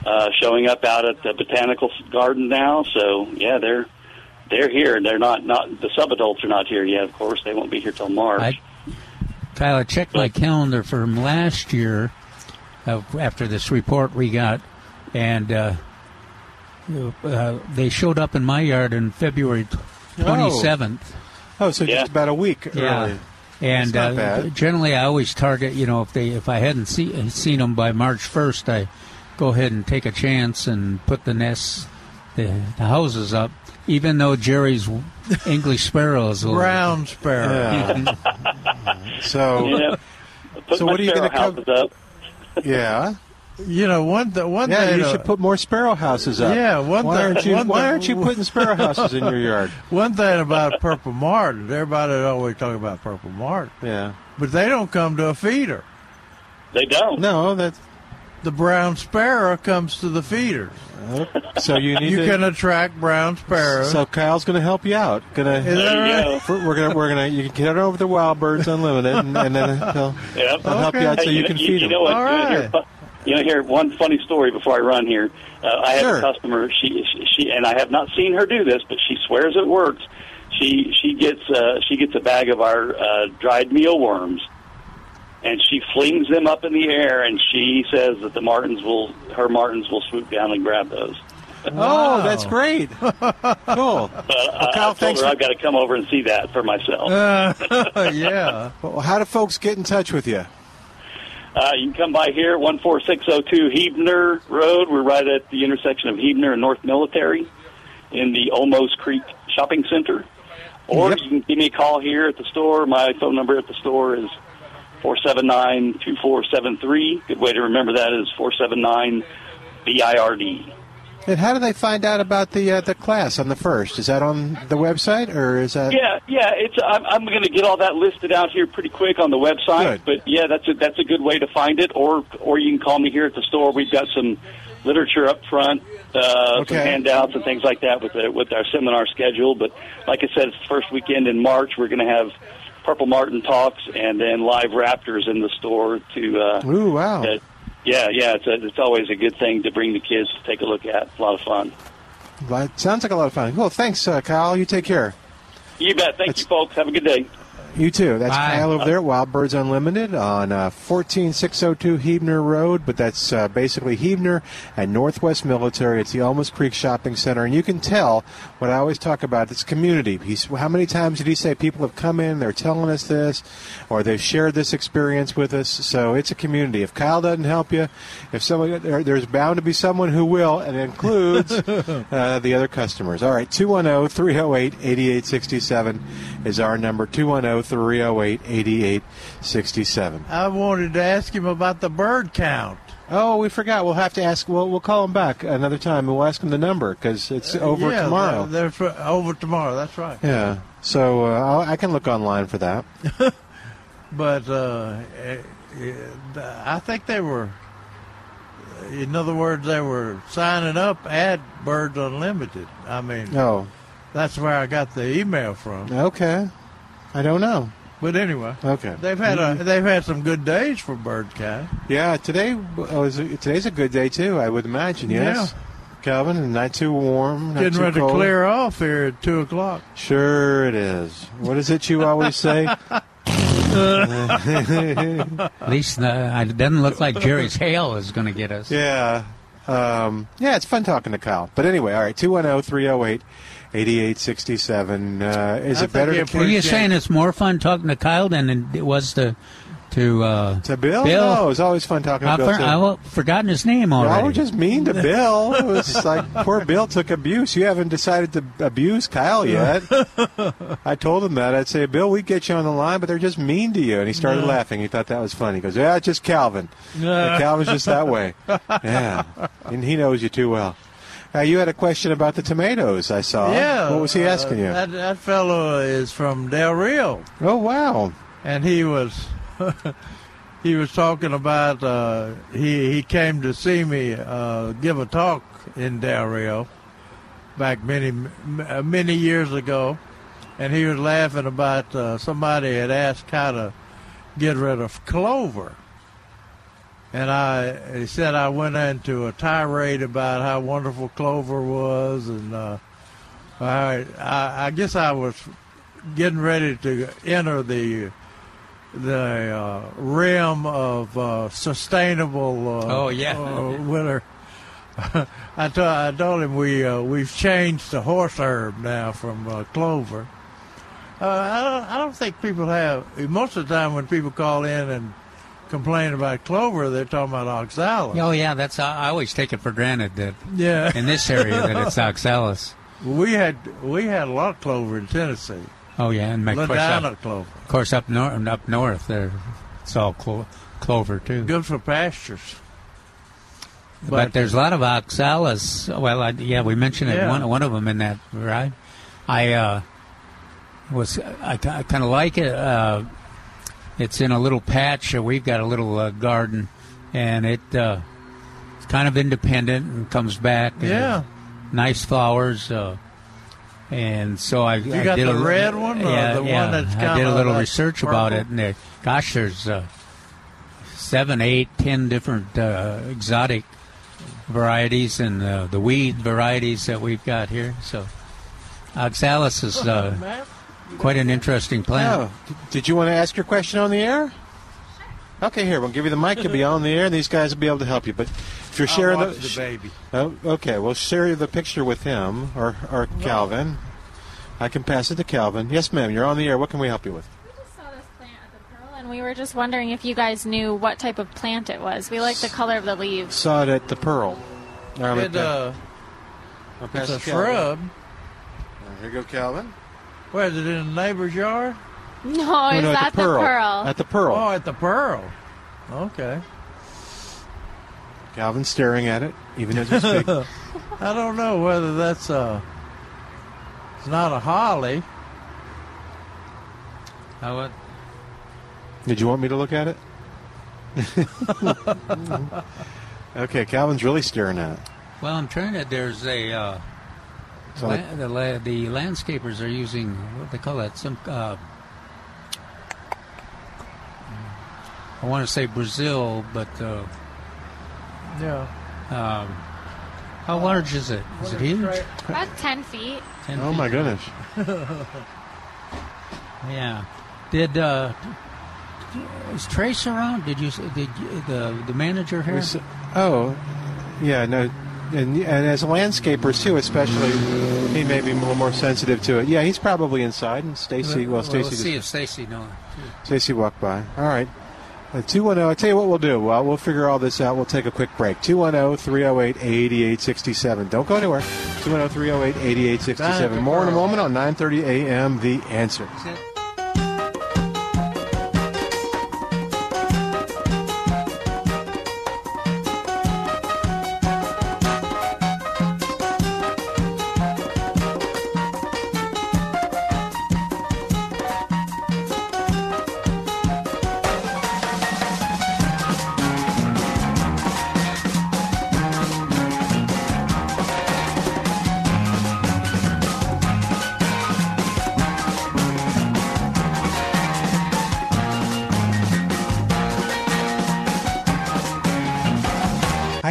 uh, showing up out at the botanical garden now. So yeah, they're they're here. They're not not the subadults are not here yet. Of course, they won't be here till March. I, Kyle, I checked my calendar from last year uh, after this report we got, and uh, uh, they showed up in my yard in February twenty seventh. Oh, so just about a week Yeah. early. And uh, generally, I always target. You know, if they if I hadn't see, seen them by March first, I go ahead and take a chance and put the nests, the, the houses up. Even though Jerry's English sparrow is a little- Brown sparrow. So, Yeah. Put so what are you going to sparrow come? houses up. Yeah. You know, one th- one Yeah, thing. you uh, should put more sparrow houses up. Yeah, one why thing- aren't you one Why thing- aren't you putting sparrow houses in your yard? One thing about purple martin, everybody always talk about purple martin, Yeah. but they don't come to a feeder. They don't. No, that's the brown sparrow comes to the feeders. So you need you to- can attract brown sparrows. So Kyle's going to help you out. Going to Is that There you right? For- We're going to we're going to you can get it over to Wild Birds Unlimited, and, and then he'll, Yep. he'll help you out so Hey, you know- can you, feed you them. know what? you, know, here, fu- you know, here one funny story before I run here. Uh, I have a customer. She, she she and I have not seen her do this, but she swears it works. She she gets uh, she gets a bag of our uh, dried mealworms, and she flings them up in the air, and she says that the martins will her martins will swoop down and grab those. Oh, that's great. cool. But uh, Kyle, I told thanks her for- I've got to come over and see that for myself. yeah. Well, how do folks get in touch with you? Uh, you can come by here, 14602 Huebner Road. We're right at the intersection of Huebner and North Military in the Olmos Creek Shopping Center. Or you can give me a call here at the store. My phone number at the store is 479-2473. Good way to remember that is 479-BIRD. And how do they find out about the uh, the class on the first? Is that on the website or is that? Yeah, yeah. It's I'm, I'm going to get all that listed out here pretty quick on the website. But yeah, that's a that's a good way to find it. Or or you can call me here at the store. We've got some literature up front, uh, Okay. some handouts and things like that with the, with our seminar schedule. But like I said, it's the first weekend in March. We're going to have Purple Martin talks and then live Raptors in the store to. Uh, Ooh, wow. uh, yeah, yeah. It's a, it's always a good thing to bring the kids to take a look at. It's a lot of fun. Well, sounds like a lot of fun. Cool. Thanks, uh, Kyle. You take care. You bet. Thank you, folks. Have a good day. You too. That's Bye. Kyle over there at Wild Birds Unlimited on uh, 14602 Huebner Road, but that's uh, basically Huebner and Northwest Military. It's the Olmos Creek Shopping Center, and you can tell what I always talk about. It's community. He's, how many times did he say people have come in, they're telling us this, or they've shared this experience with us? So it's a community. If Kyle doesn't help you, if someone there, there's bound to be someone who will, and it includes uh, the other customers. All right, 210 308 8867 is our number 210 308 8867. I wanted to ask him about the bird count. Oh, we forgot. We'll have to ask. We'll, we'll call them back another time. We'll ask them the number because it's over Uh, yeah, tomorrow. They're, they're over tomorrow. That's right. yeah. So uh, I'll, I can look online for that. But uh, eh, eh, I think they were, in other words, they were signing up at Birds Unlimited. I mean, Oh. that's where I got the email from. Okay. I don't know. But anyway, Okay. they've had a they've had some good days for bird count. Yeah. Today was today's a good day too. I would imagine. Yes. Calvin, and not too warm. Not Getting too ready to clear off here at two o'clock. Sure it is. What is it you always say? At least uh, it doesn't look like Jerry's hail is going to get us. Yeah. Um, yeah, it's fun talking to Kyle. But anyway, all right, 210 308 8867. Uh, Is it better to Are you saying it's more fun talking to Kyle than it was to to uh, to Bill? No, it's always fun talking to I've Bill. for- I've forgotten his name already. were just mean to Bill. It was like poor Bill took abuse. You haven't decided to abuse Kyle yet. I told him that. I'd say, Bill, we'd get you on the line, but they're just mean to you. And he started No. laughing. He thought that was funny. He goes, Yeah, it's just Calvin. No. Calvin's just that way. Yeah, and he knows you too well. Uh, you had a question about the tomatoes. I saw. Yeah. What was he uh, asking you? That, that fellow is from Del Rio. Oh wow! And he was he was talking about uh, he he came to see me uh, give a talk in Del Rio back many uh, many years ago, and he was laughing about uh, somebody had asked how to get rid of clover. And I, he said I went into a tirade about how wonderful clover was, and uh, I, I, I guess I was getting ready to enter the the uh, realm of uh, sustainable. Uh, Oh, yeah. uh, winter. I told I told him we uh, we've changed the horse herb now from uh, clover. Uh, I don't I don't think people have most of the time when people call in and complain about clover, they're talking about oxalis. Oh yeah, that's I always take it for granted that Yeah. in this area that it's oxalis. We had we had a lot of clover in Tennessee. Oh yeah, and of course, up, clover. of course up north, up north there, it's all clo- clover too. Good for pastures. But, there's a lot of oxalis. Well, I, yeah, we mentioned it Yeah. one one of them in that, right? I uh, was I, kind of like it. Uh, it's in a little patch. We've got a little uh, garden, and it uh, it's kind of independent and comes back. and Yeah. nice flowers. Uh, and so I, You I got did the a, red one or yeah, the one yeah. that's I did a little like research about it, and there, gosh, there's uh, seven, eight, ten different uh, exotic varieties and uh, the weed varieties that we've got here. So oxalis is uh, quite an interesting plant. Oh, did you want to ask your question on the air? Okay, here we'll give you the mic. You'll be on the air, and these guys will be able to help you. But if you're I'll sharing watch the baby. Oh, okay, we'll share the picture with him or or Calvin. I can pass it to Calvin. Yes, ma'am. You're on the air. What can we help you with? We just saw this plant at the pearl and we were just wondering if you guys knew what type of plant it was. We like the color of the leaves. Saw it at the Pearl. It, uh, it's a it to Calvin. shrub. Here you go, Calvin. Where is it in the neighbor's yard? No, it's no, at the at, the, Pearl. pearl. At the Pearl. Oh, at the Pearl. Okay. Calvin's staring at it, even as we speak. I don't know whether that's a. It's not a holly. How what? Did you want me to look at it? okay, Calvin's really staring at it. Well, I'm trying to. There's a. Uh, So la- the, la- the landscapers are using what they call that some. Uh, I want to say Brazil, but uh, Yeah. um, how large is it? Is it huge? About 10 feet. Ten Oh feet. my goodness! Yeah. Did uh, is Trace around? Did you did you, the the manager here? We Oh, yeah, no, and, and as landscapers too, especially, he may be a little more sensitive to it. Yeah, he's probably inside. And Stacy, well, Stacy, Let's just- see if Stacy knows. Stacy walked by. All right. Uh, 210, I'll tell you what we'll do. Well, we'll figure all this out. We'll take a quick break. 210 308 8867. Don't go anywhere. 210 308 8867. More in a moment on 930 a.m. The Answer.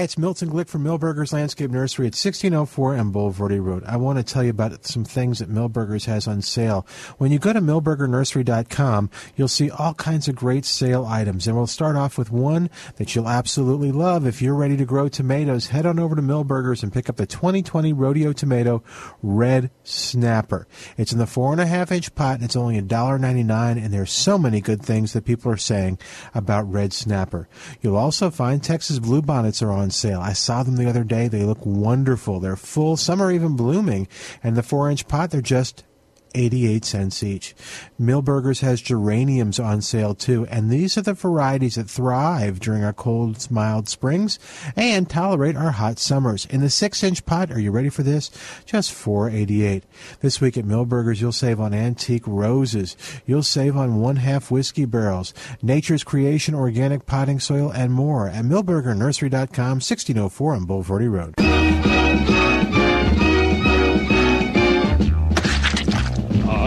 It's Milton Glick from Milberger's Landscape Nursery at 1604 and Bulverde Road. I want to tell you about some things that Milberger's has on sale. When you go to milbergernursery.com, you'll see all kinds of great sale items. And we'll start off with one that you'll absolutely love. If you're ready to grow tomatoes, head on over to Milberger's and pick up the 2020 Rodeo Tomato Red Snapper. It's in the four and a half inch pot and it's only $1.99 and there's so many good things that people are saying about Red Snapper. You'll also find Texas Bluebonnets are on sale. I saw them the other day. They look wonderful. They're full. Some are even blooming. And the four inch pot, they're just 88 cents each. Milberger's has geraniums on sale too, and these are the varieties that thrive during our cold, mild springs and tolerate our hot summers. In the 6-inch pot, are you ready for this? Just 4.88. This week at Milberger's, you'll save on antique roses. You'll save on one-half whiskey barrels, Nature's Creation organic potting soil, and more at milbergernursery.com, 1604 on Bulverde Road.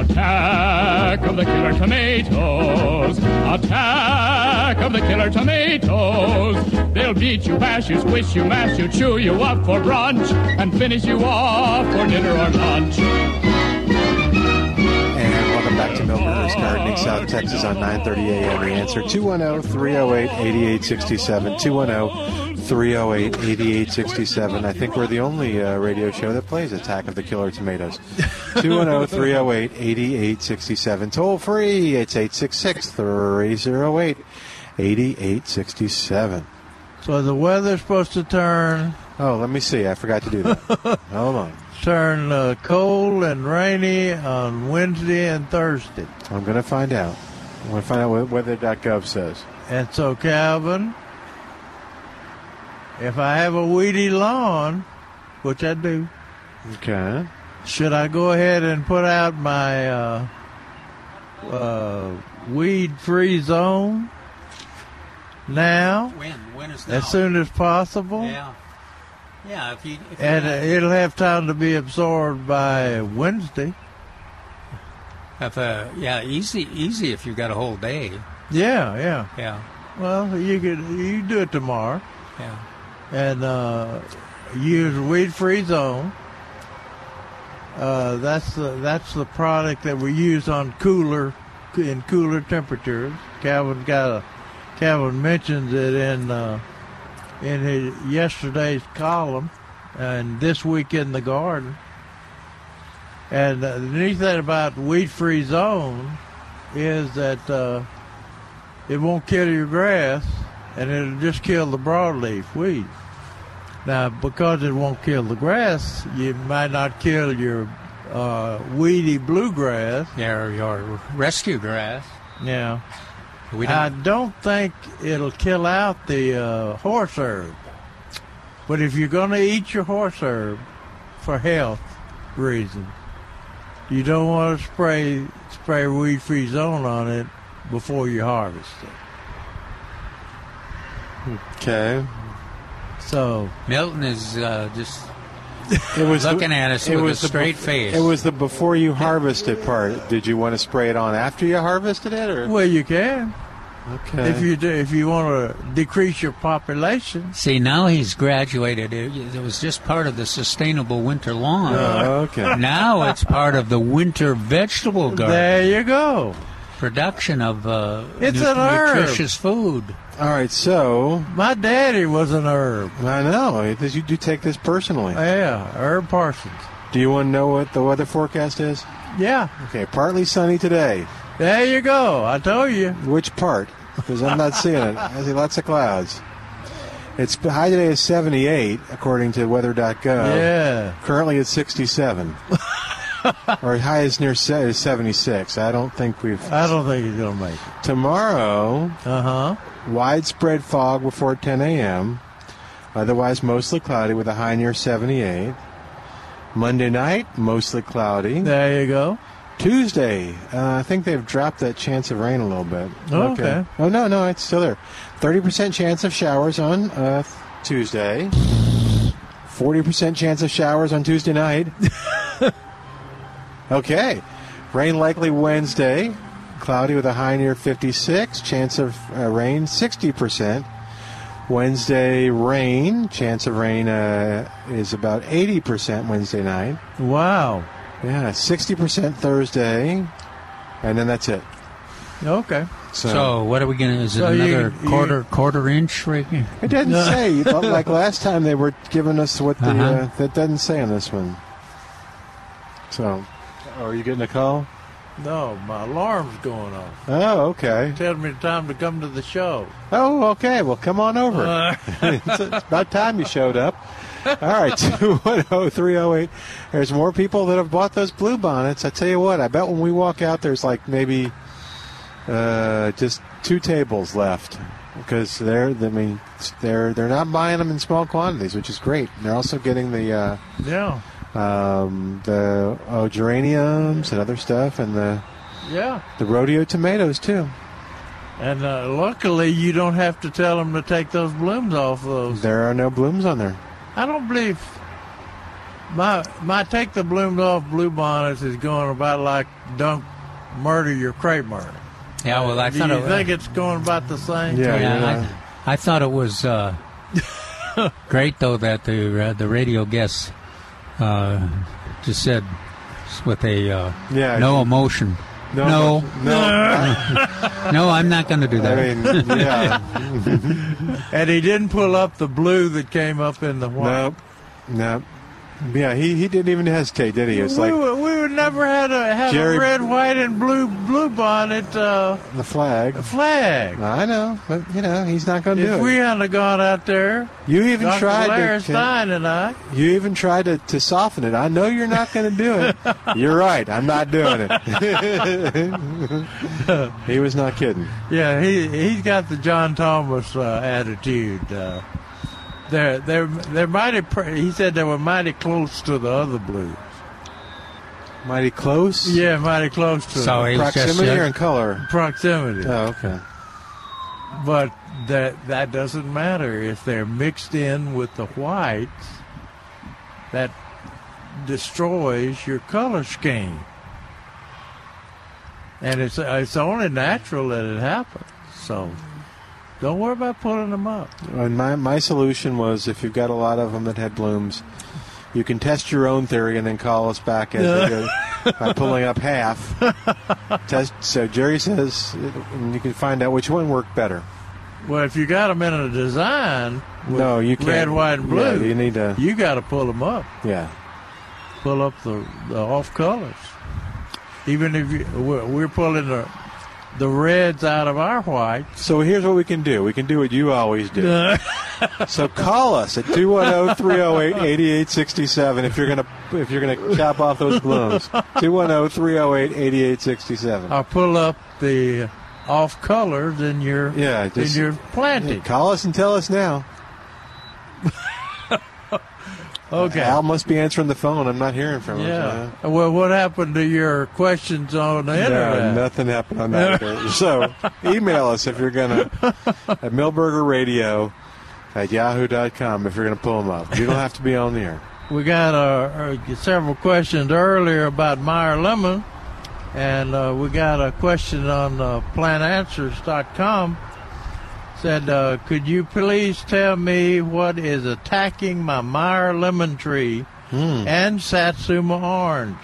Attack of the killer tomatoes. Attack of the killer tomatoes. They'll beat you, bash you, squish you, mash you, chew you up for brunch, and finish you off for dinner or lunch. Welcome back to Milberger's Gardening, South Texas on 9:30 a.m. The answer 210-308-8867. 210-308-8867. I think we're the only uh, radio show that plays Attack of the Killer Tomatoes. 210-308-8867. Toll free. It's 866-308-8867. So the weather's supposed to turn. Oh, let me see. I forgot to do that. Hold on. Turn uh, cold and rainy on Wednesday and Thursday. I'm going to find out. I'm going to find out what weather.gov says. And so, Calvin, if I have a weedy lawn, which I do, Okay. should I go ahead and put out my uh, uh, weed-free zone now? When? When is that As soon as possible? Yeah. Yeah. If you. If And you uh, it'll have time to be absorbed by Wednesday. if, uh, yeah, easy, easy. If you've got a whole day. Yeah, yeah. Yeah. Well, you could you do it tomorrow. Yeah. And uh, use weed free zone. Uh, that's the that's the product that we use on cooler in cooler temperatures. Calvin got a Calvin mentions it in uh, in his yesterday's column and this week in the garden. And the neat thing about weed free zone is that uh, it won't kill your grass and it'll just kill the broadleaf weed. Now, because it won't kill the grass, you might not kill your uh, weedy bluegrass. Yeah, or your rescue grass. Yeah. We I don't. don't think it'll kill out the uh, horse herb. But if you're going to eat your horse herb for health reasons, you don't want to spray spray weed free zone on it before you harvest it. Okay. So Milton is uh, just It was looking the, at us it with was a straight bef- face. It was the before you harvest it part. Did you want to spray it on after you harvested it, or well, you can okay? if you do, if you want to decrease your population. See, now he's graduated. It, it was just part of the sustainable winter lawn. Oh, okay. Now it's part of the winter vegetable garden. There you go. Production of uh, It's nu- an herb. nutritious food. All right, so My daddy was an herb. I know you do take this personally. Yeah, Herb Parsons. Do you want to know what the weather forecast is? Yeah, Okay, partly sunny today. There you go. I told you. Which part? Because I'm not seeing it. I see lots of clouds. It's high today is 78 according to weather.gov. Yeah. Currently it's 67. or high is near se- is 76. I don't think we've. I don't think he's gonna make it. Tomorrow, Uh huh. widespread fog before 10 a.m. Otherwise, mostly cloudy with a high near 78. Monday night, mostly cloudy. There you go. Tuesday, uh, I think they've dropped that chance of rain a little bit. Oh, okay. Oh no, no, it's still there. Thirty percent chance of showers on uh, Tuesday. Forty percent chance of showers on Tuesday night. okay, rain likely Wednesday. Cloudy with a high near fifty-six. Chance of uh, rain sixty percent. Wednesday rain. Chance of rain uh, is about eighty percent Wednesday night. Wow. Yeah, sixty percent Thursday, and then that's it. Okay. So, So, what are we going to? Is it So you- another you- quarter quarter inch right here? it doesn't say. like last time, they were giving us what the Uh-huh. uh, that doesn't say on this one. So, oh, are you getting a call? No, my alarm's going off. Oh, okay. Telling me the time to come to the show. Oh, okay. Well, come on over. Uh. it's, it's about time you showed up. All right, two one zero three zero eight. There's more people that have bought those blue bonnets. I tell you what, I bet when we walk out, there's like maybe uh, just two tables left because they're. I mean, they're they're not buying them in small quantities, which is great. And they're also getting the uh, Yeah. um, the oh, geraniums and other stuff, and the Yeah. the rodeo tomatoes too. And uh, luckily, you don't have to tell them to take those blooms off those. There are no blooms on there. I don't believe my my take the blooms off blue bonnets is going about like don't murder your crepe myrtle. Yeah, well, I Do thought you it, think it's going about the same? Yeah, yeah, yeah. I, I thought it was uh, great though that the uh, the radio guest uh, just said with a uh, Yeah, no she- emotion. No, No, no. no, I'm not going to do that. I mean, yeah. And he didn't pull up the blue that came up in the white. Nope. Nope. Yeah, he, he didn't even hesitate, did he? It's like we would never had a had Jerry- a red, white, and blue blue bonnet uh, the flag. The flag. I know, but you know he's not going to do it. If we hadn't gone out there, you even Dr. tried Larry to. Stein and I, You even tried to, to soften it. I know you're not going to do it. you're right. I'm not doing it. he was not kidding. yeah, he he's got the John Thomas uh, attitude. Uh, they're they're they're mighty. He said they were mighty close to the other blues. Mighty close. Yeah, mighty close to So them. he Proximity or in color? proximity. Oh, okay. But that that doesn't matter if they're mixed in with the whites. That destroys your color scheme, and it's it's only natural that it happens. So don't worry about pulling them up. And my my solution was if you've got a lot of them that had blooms, you can test your own theory and then call us back as go by pulling up half. Test. So Jerry says, and you can find out which one worked better. Well, if you got them in a design with No, you can't. red, white, and blue, Yeah, you need to. you got to pull them up. Yeah. Pull up the, the off colors. Even if you, we're, we're pulling the the reds out of our whites. So here's what we can do. We can do what you always do. so call us at oh, 210-308-8867 if you're gonna if you're gonna chop off those blooms. oh, 210-308-8867. or pull up the off colors in your Yeah, in just- your planting. Call us and tell us now. Okay. Al must be answering the phone. I'm not hearing from him. Yeah. Well, what happened to your questions on the No, internet? nothing happened on that. so email us if you're gonna at Milberger Radio at yahoo.com if you're gonna pull them up. You don't have to be on the air. We got uh, uh, several questions earlier about Meyer Lemon, and uh, we got a question on uh, plantanswers.com. Said, uh, could you please tell me what is attacking my Meyer lemon tree and Satsuma orange,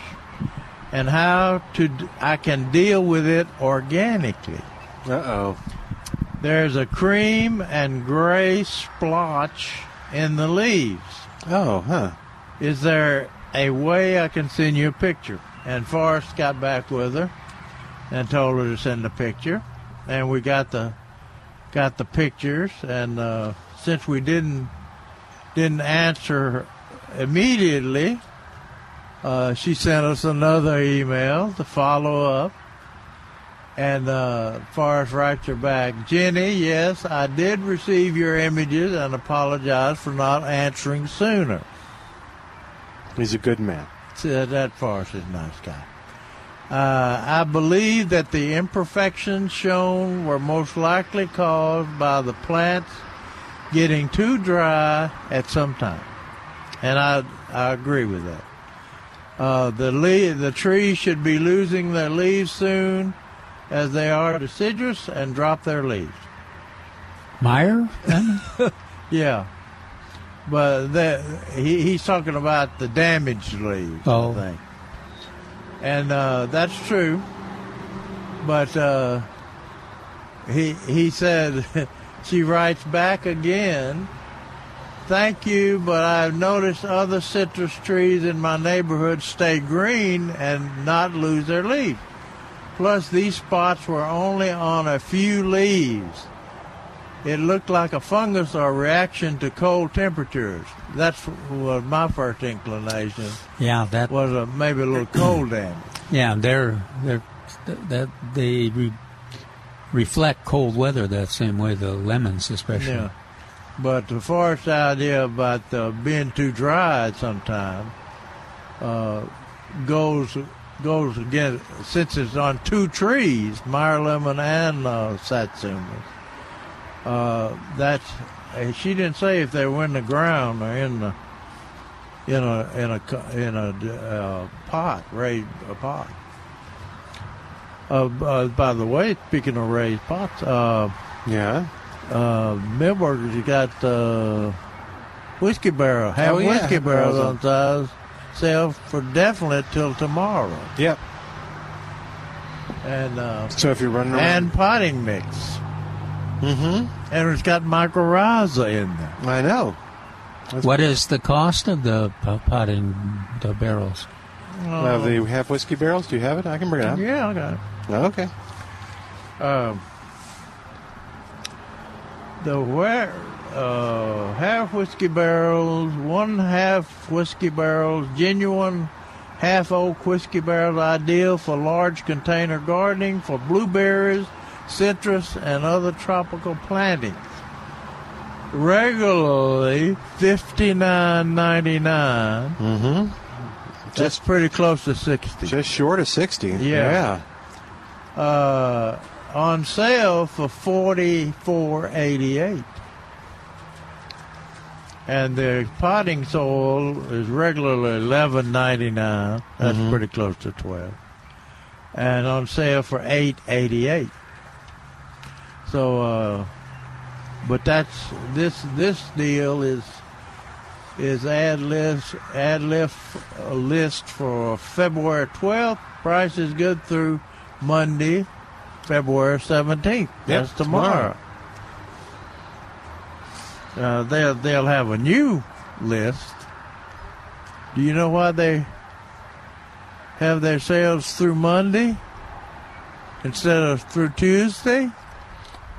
and how to d- I can deal with it organically? Uh oh. There's a cream and gray splotch in the leaves. Oh, huh. Is there a way I can send you a picture? And Forrest got back with her and told her to send a picture, and we got the got the pictures. And uh, since we didn't didn't answer immediately, uh, she sent us another email to follow up. And uh, Forrest writes her back, Jenny, yes, I did receive your images and apologize for not answering sooner. He's a good man. Said that Forrest is a nice guy. Uh, I believe that the imperfections shown were most likely caused by the plants getting too dry at some time, and I I agree with that. Uh, the le- the trees should be losing their leaves soon, as they are deciduous and drop their leaves. Meyer? Yeah, but that he, he's talking about the damaged leaves. Oh. I think, and uh, that's true. But uh, he he said she writes back again. Thank you, but I've noticed other citrus trees in my neighborhood stay green and not lose their leaves. Plus, these spots were only on a few leaves. It looked like a fungus or reaction to cold temperatures. That's was my first inclination. Yeah, that was a, maybe a little cold damage. Yeah, they're they're that they re, reflect cold weather that same way. The lemons, especially. Yeah. But the Forrest idea about uh, being too dry at some time uh, goes goes again since it's on two trees, Meyer lemon and uh, satsuma. Uh, that's uh, she didn't say if they were in the ground or in the in a in a in a uh, pot raised a pot. Uh, uh, by the way, speaking of raised pots, uh, yeah, uh, Milberger's, you got uh, whiskey barrel, have Oh, yeah. whiskey barrels on sale, sale for definite till tomorrow. Yep. And uh, So if you're running around, and potting mix. Mm-hmm. And it's got mycorrhiza in there. I know. What is the cost of the p- potting the barrels? Uh, the half whiskey barrels. Do you have it? I can bring it up. Yeah, I got it. Okay. Um, the where uh, half whiskey barrels, one half whiskey barrels, genuine half oak whiskey barrels, ideal for large container gardening for blueberries, citrus, and other tropical plantings. Regularly fifty nine ninety nine. Mm-hmm. That's pretty close to sixty. Just short of sixty. Yeah. Uh, on sale for forty four eighty eight. And the potting soil is regularly eleven ninety nine. That's Mhm. pretty close to twelve. And on sale for eight eighty eight. So uh but that's this this deal is is ad list ad list uh, list for February 12th. Price is good through Monday, February 17th. That's tomorrow. Uh, they'll they'll have a new list. Do you know why they have their sales through Monday instead of through Tuesday?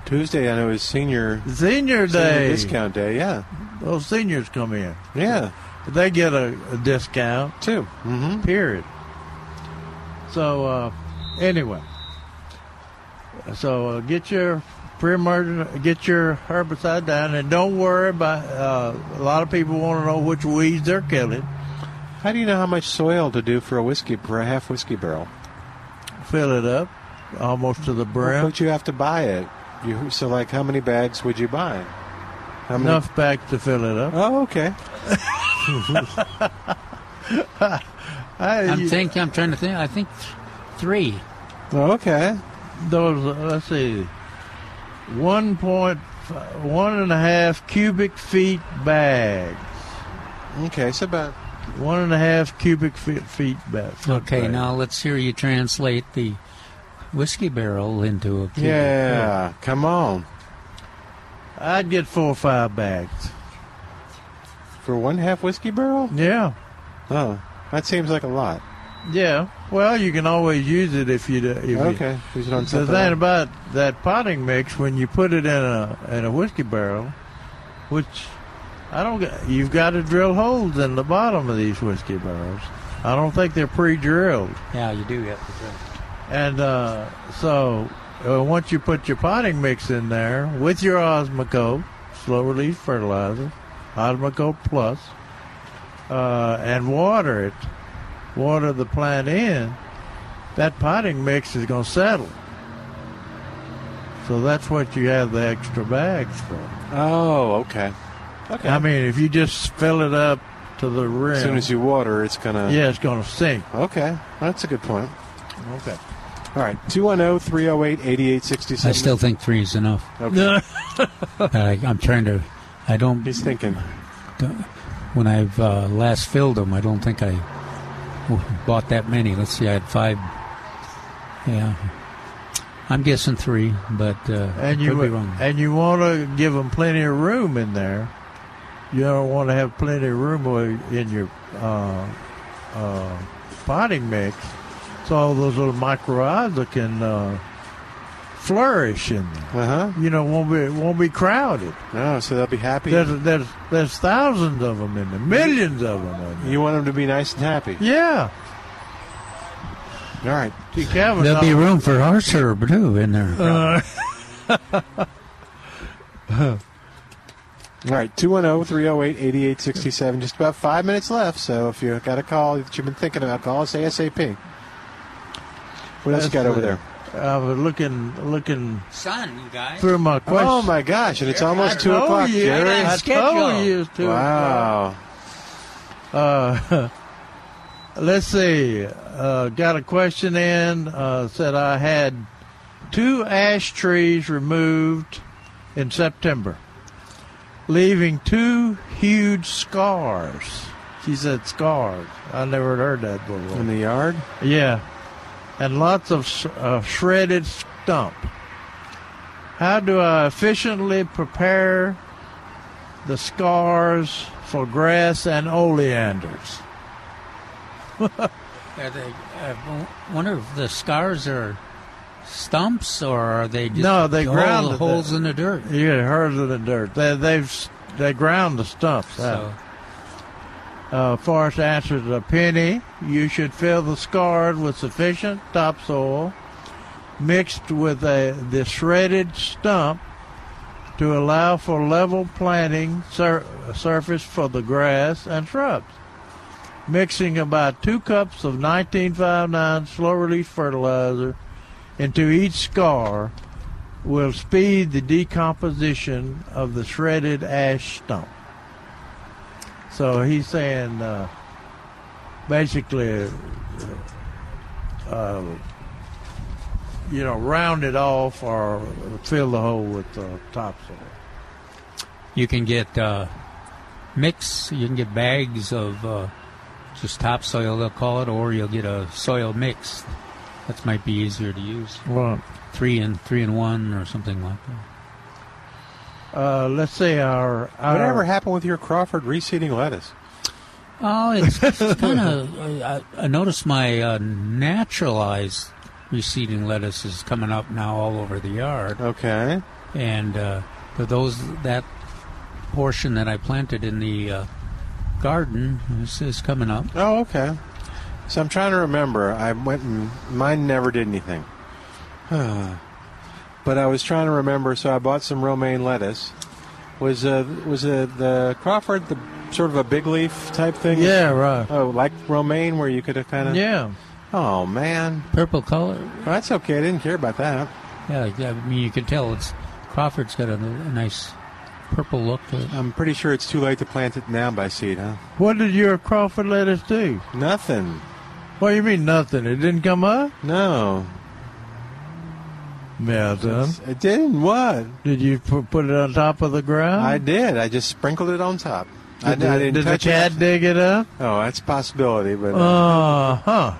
Tuesday, I know is senior Senior senior day. discount day. Yeah. Those seniors come in. Yeah. They get a, a discount too. Mm-hmm. Period. So uh, anyway, so uh, get your pre-emergent, get your herbicide down, and don't worry about. Uh, a lot of people want to know which weeds they're killing. How do you know how much soil to do for a whiskey for a half whiskey barrel? Fill it up almost to the brim. But you have to buy it. You so like how many bags would you buy? How many? Enough bags to fill it up. Oh, okay. I'm thinking. I'm trying to think. I think th- three. Okay. Those uh, let's see, one point f- one and a half cubic feet bags. Okay, so about one and a half cubic feet feet bags. Okay, now let's hear you translate the whiskey barrel into a cubic. Yeah, come on. I'd get four or five bags for one half whiskey barrel. Yeah. Oh, that seems like a lot. Yeah. Well, you can always use it if uh, you. do- If Okay, You, use it on the thing else. about that potting mix, when you put it in a in a whiskey barrel, which I don't. You've got to drill holes in the bottom of these whiskey barrels. I don't think they're pre-drilled. Yeah, you do have to drink. And uh, so, uh, once you put your potting mix in there with your Osmocote, slow release fertilizer, Osmocote Plus, uh, and water it, water the plant in, that potting mix is going to settle. So that's what you have the extra bags for. Oh, okay. Okay. I mean, if you just fill it up to the rim, As soon as you water, it's gonna. yeah, it's going to sink. Okay, that's a good point. Okay. All right, 210 308 8867. I still think three is enough. Okay. I, I'm trying to. I don't. He's thinking. When I've uh, last filled them, I don't think I bought that many. Let's see, I had five. Yeah, I'm guessing three, but uh, and you could be wrong. and you want to give them plenty of room in there. You don't want to have plenty of room in your uh, uh, potting mix, so all those little mycorrhizae can uh, flourish in there. Uh huh. You know, won't be won't be crowded. No, so they'll be happy. There's there's there's thousands of them in there, millions of them. In there. You want them to be nice and happy. Yeah. All right. See, Calvin's There'll not- be room for horse herb too in there. Uh, All right, 210 308 8867. Just about five minutes left, so if you've got a call that you've been thinking about, call us ASAP. What else you got over there? I was looking looking Sun, you guys. through my questions. Oh my gosh, and it's almost I 2 o'clock, you, Jerry. I told you it's two Wow. Uh, let's see. Uh, got a question in. Uh, said I had two ash trees removed in September, leaving two huge scars. She said scars. I never heard that before. In the yard? Yeah, and lots of uh, shredded stump. How do I efficiently prepare the scars for grass and oleanders? Are they, I wonder if the scars are stumps or are they just no, they ground holes in the dirt? Yeah, holes in the dirt. They, they've they ground the stumps out. Uh, Forrest answers a penny. You should fill the scars with sufficient topsoil mixed with a, the shredded stump to allow for level planting sur- surface for the grass and shrubs. Mixing about two cups of 1959 slow release fertilizer into each scar will speed the decomposition of the shredded ash stump. So he's saying uh, basically, uh, you know, round it off or fill the hole with uh, topsoil. You can get uh, mix. You can get bags of uh, just topsoil, they'll call it, or you'll get a soil mix. That might be easier to use. Right. Three and three and one, or something like that. Uh, let's say our, our Whatever happened with your Crawford reseeding lettuce? Oh, it's, it's kind of. I, I noticed my uh, naturalized reseeding lettuce is coming up now all over the yard. Okay. And uh, for those that portion that I planted in the uh, garden is, is coming up. Oh, okay. So I'm trying to remember. I went and mine never did anything. but I was trying to remember, so I bought some romaine lettuce. Was uh, was uh, the Crawford the sort of a big leaf type thing? Yeah, right. Oh, like romaine, where you could have kind of Yeah. Oh man, purple color. Well, that's okay. I didn't care about that. Yeah, I mean you can tell it's Crawford's got a, a nice purple look to it. I'm pretty sure it's too late to plant it now by seed, huh? What did your Crawford lettuce do? Nothing. What do you mean nothing? It didn't come up? No. Melton. It didn't. What? Did you put it on top of the ground? I did. I just sprinkled it on top. I, Did, I didn't did the cat it. dig it up? Oh, that's a possibility, but Uh huh.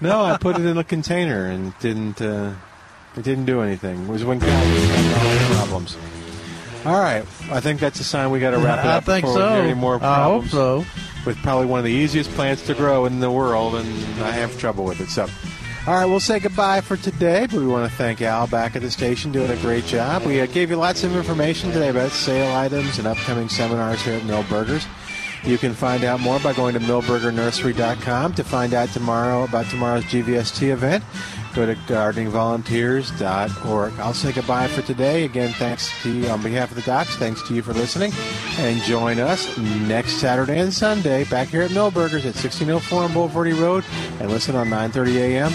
no, I put it in a container and it didn't. Uh, it didn't do anything. It was when Cal was having all the problems. All right, I think that's a sign we got to wrap it I up. think before we so. any more I hope so. With probably one of the easiest plants to grow in the world, and I have trouble with it. So, all right, we'll say goodbye for today. But we want to thank Al back at the station doing a great job. We uh, gave you lots of information today about sale items and upcoming seminars here at Milberger's. You can find out more by going to milbergernursery.com to find out tomorrow about tomorrow's GVST event. Go to gardeningvolunteers.org. I'll say goodbye for today. Again, thanks to you on behalf of the docs. Thanks to you for listening. And join us next Saturday and Sunday back here at Milberger's at 1604 on Bulverde Road and listen on 9:30 a.m.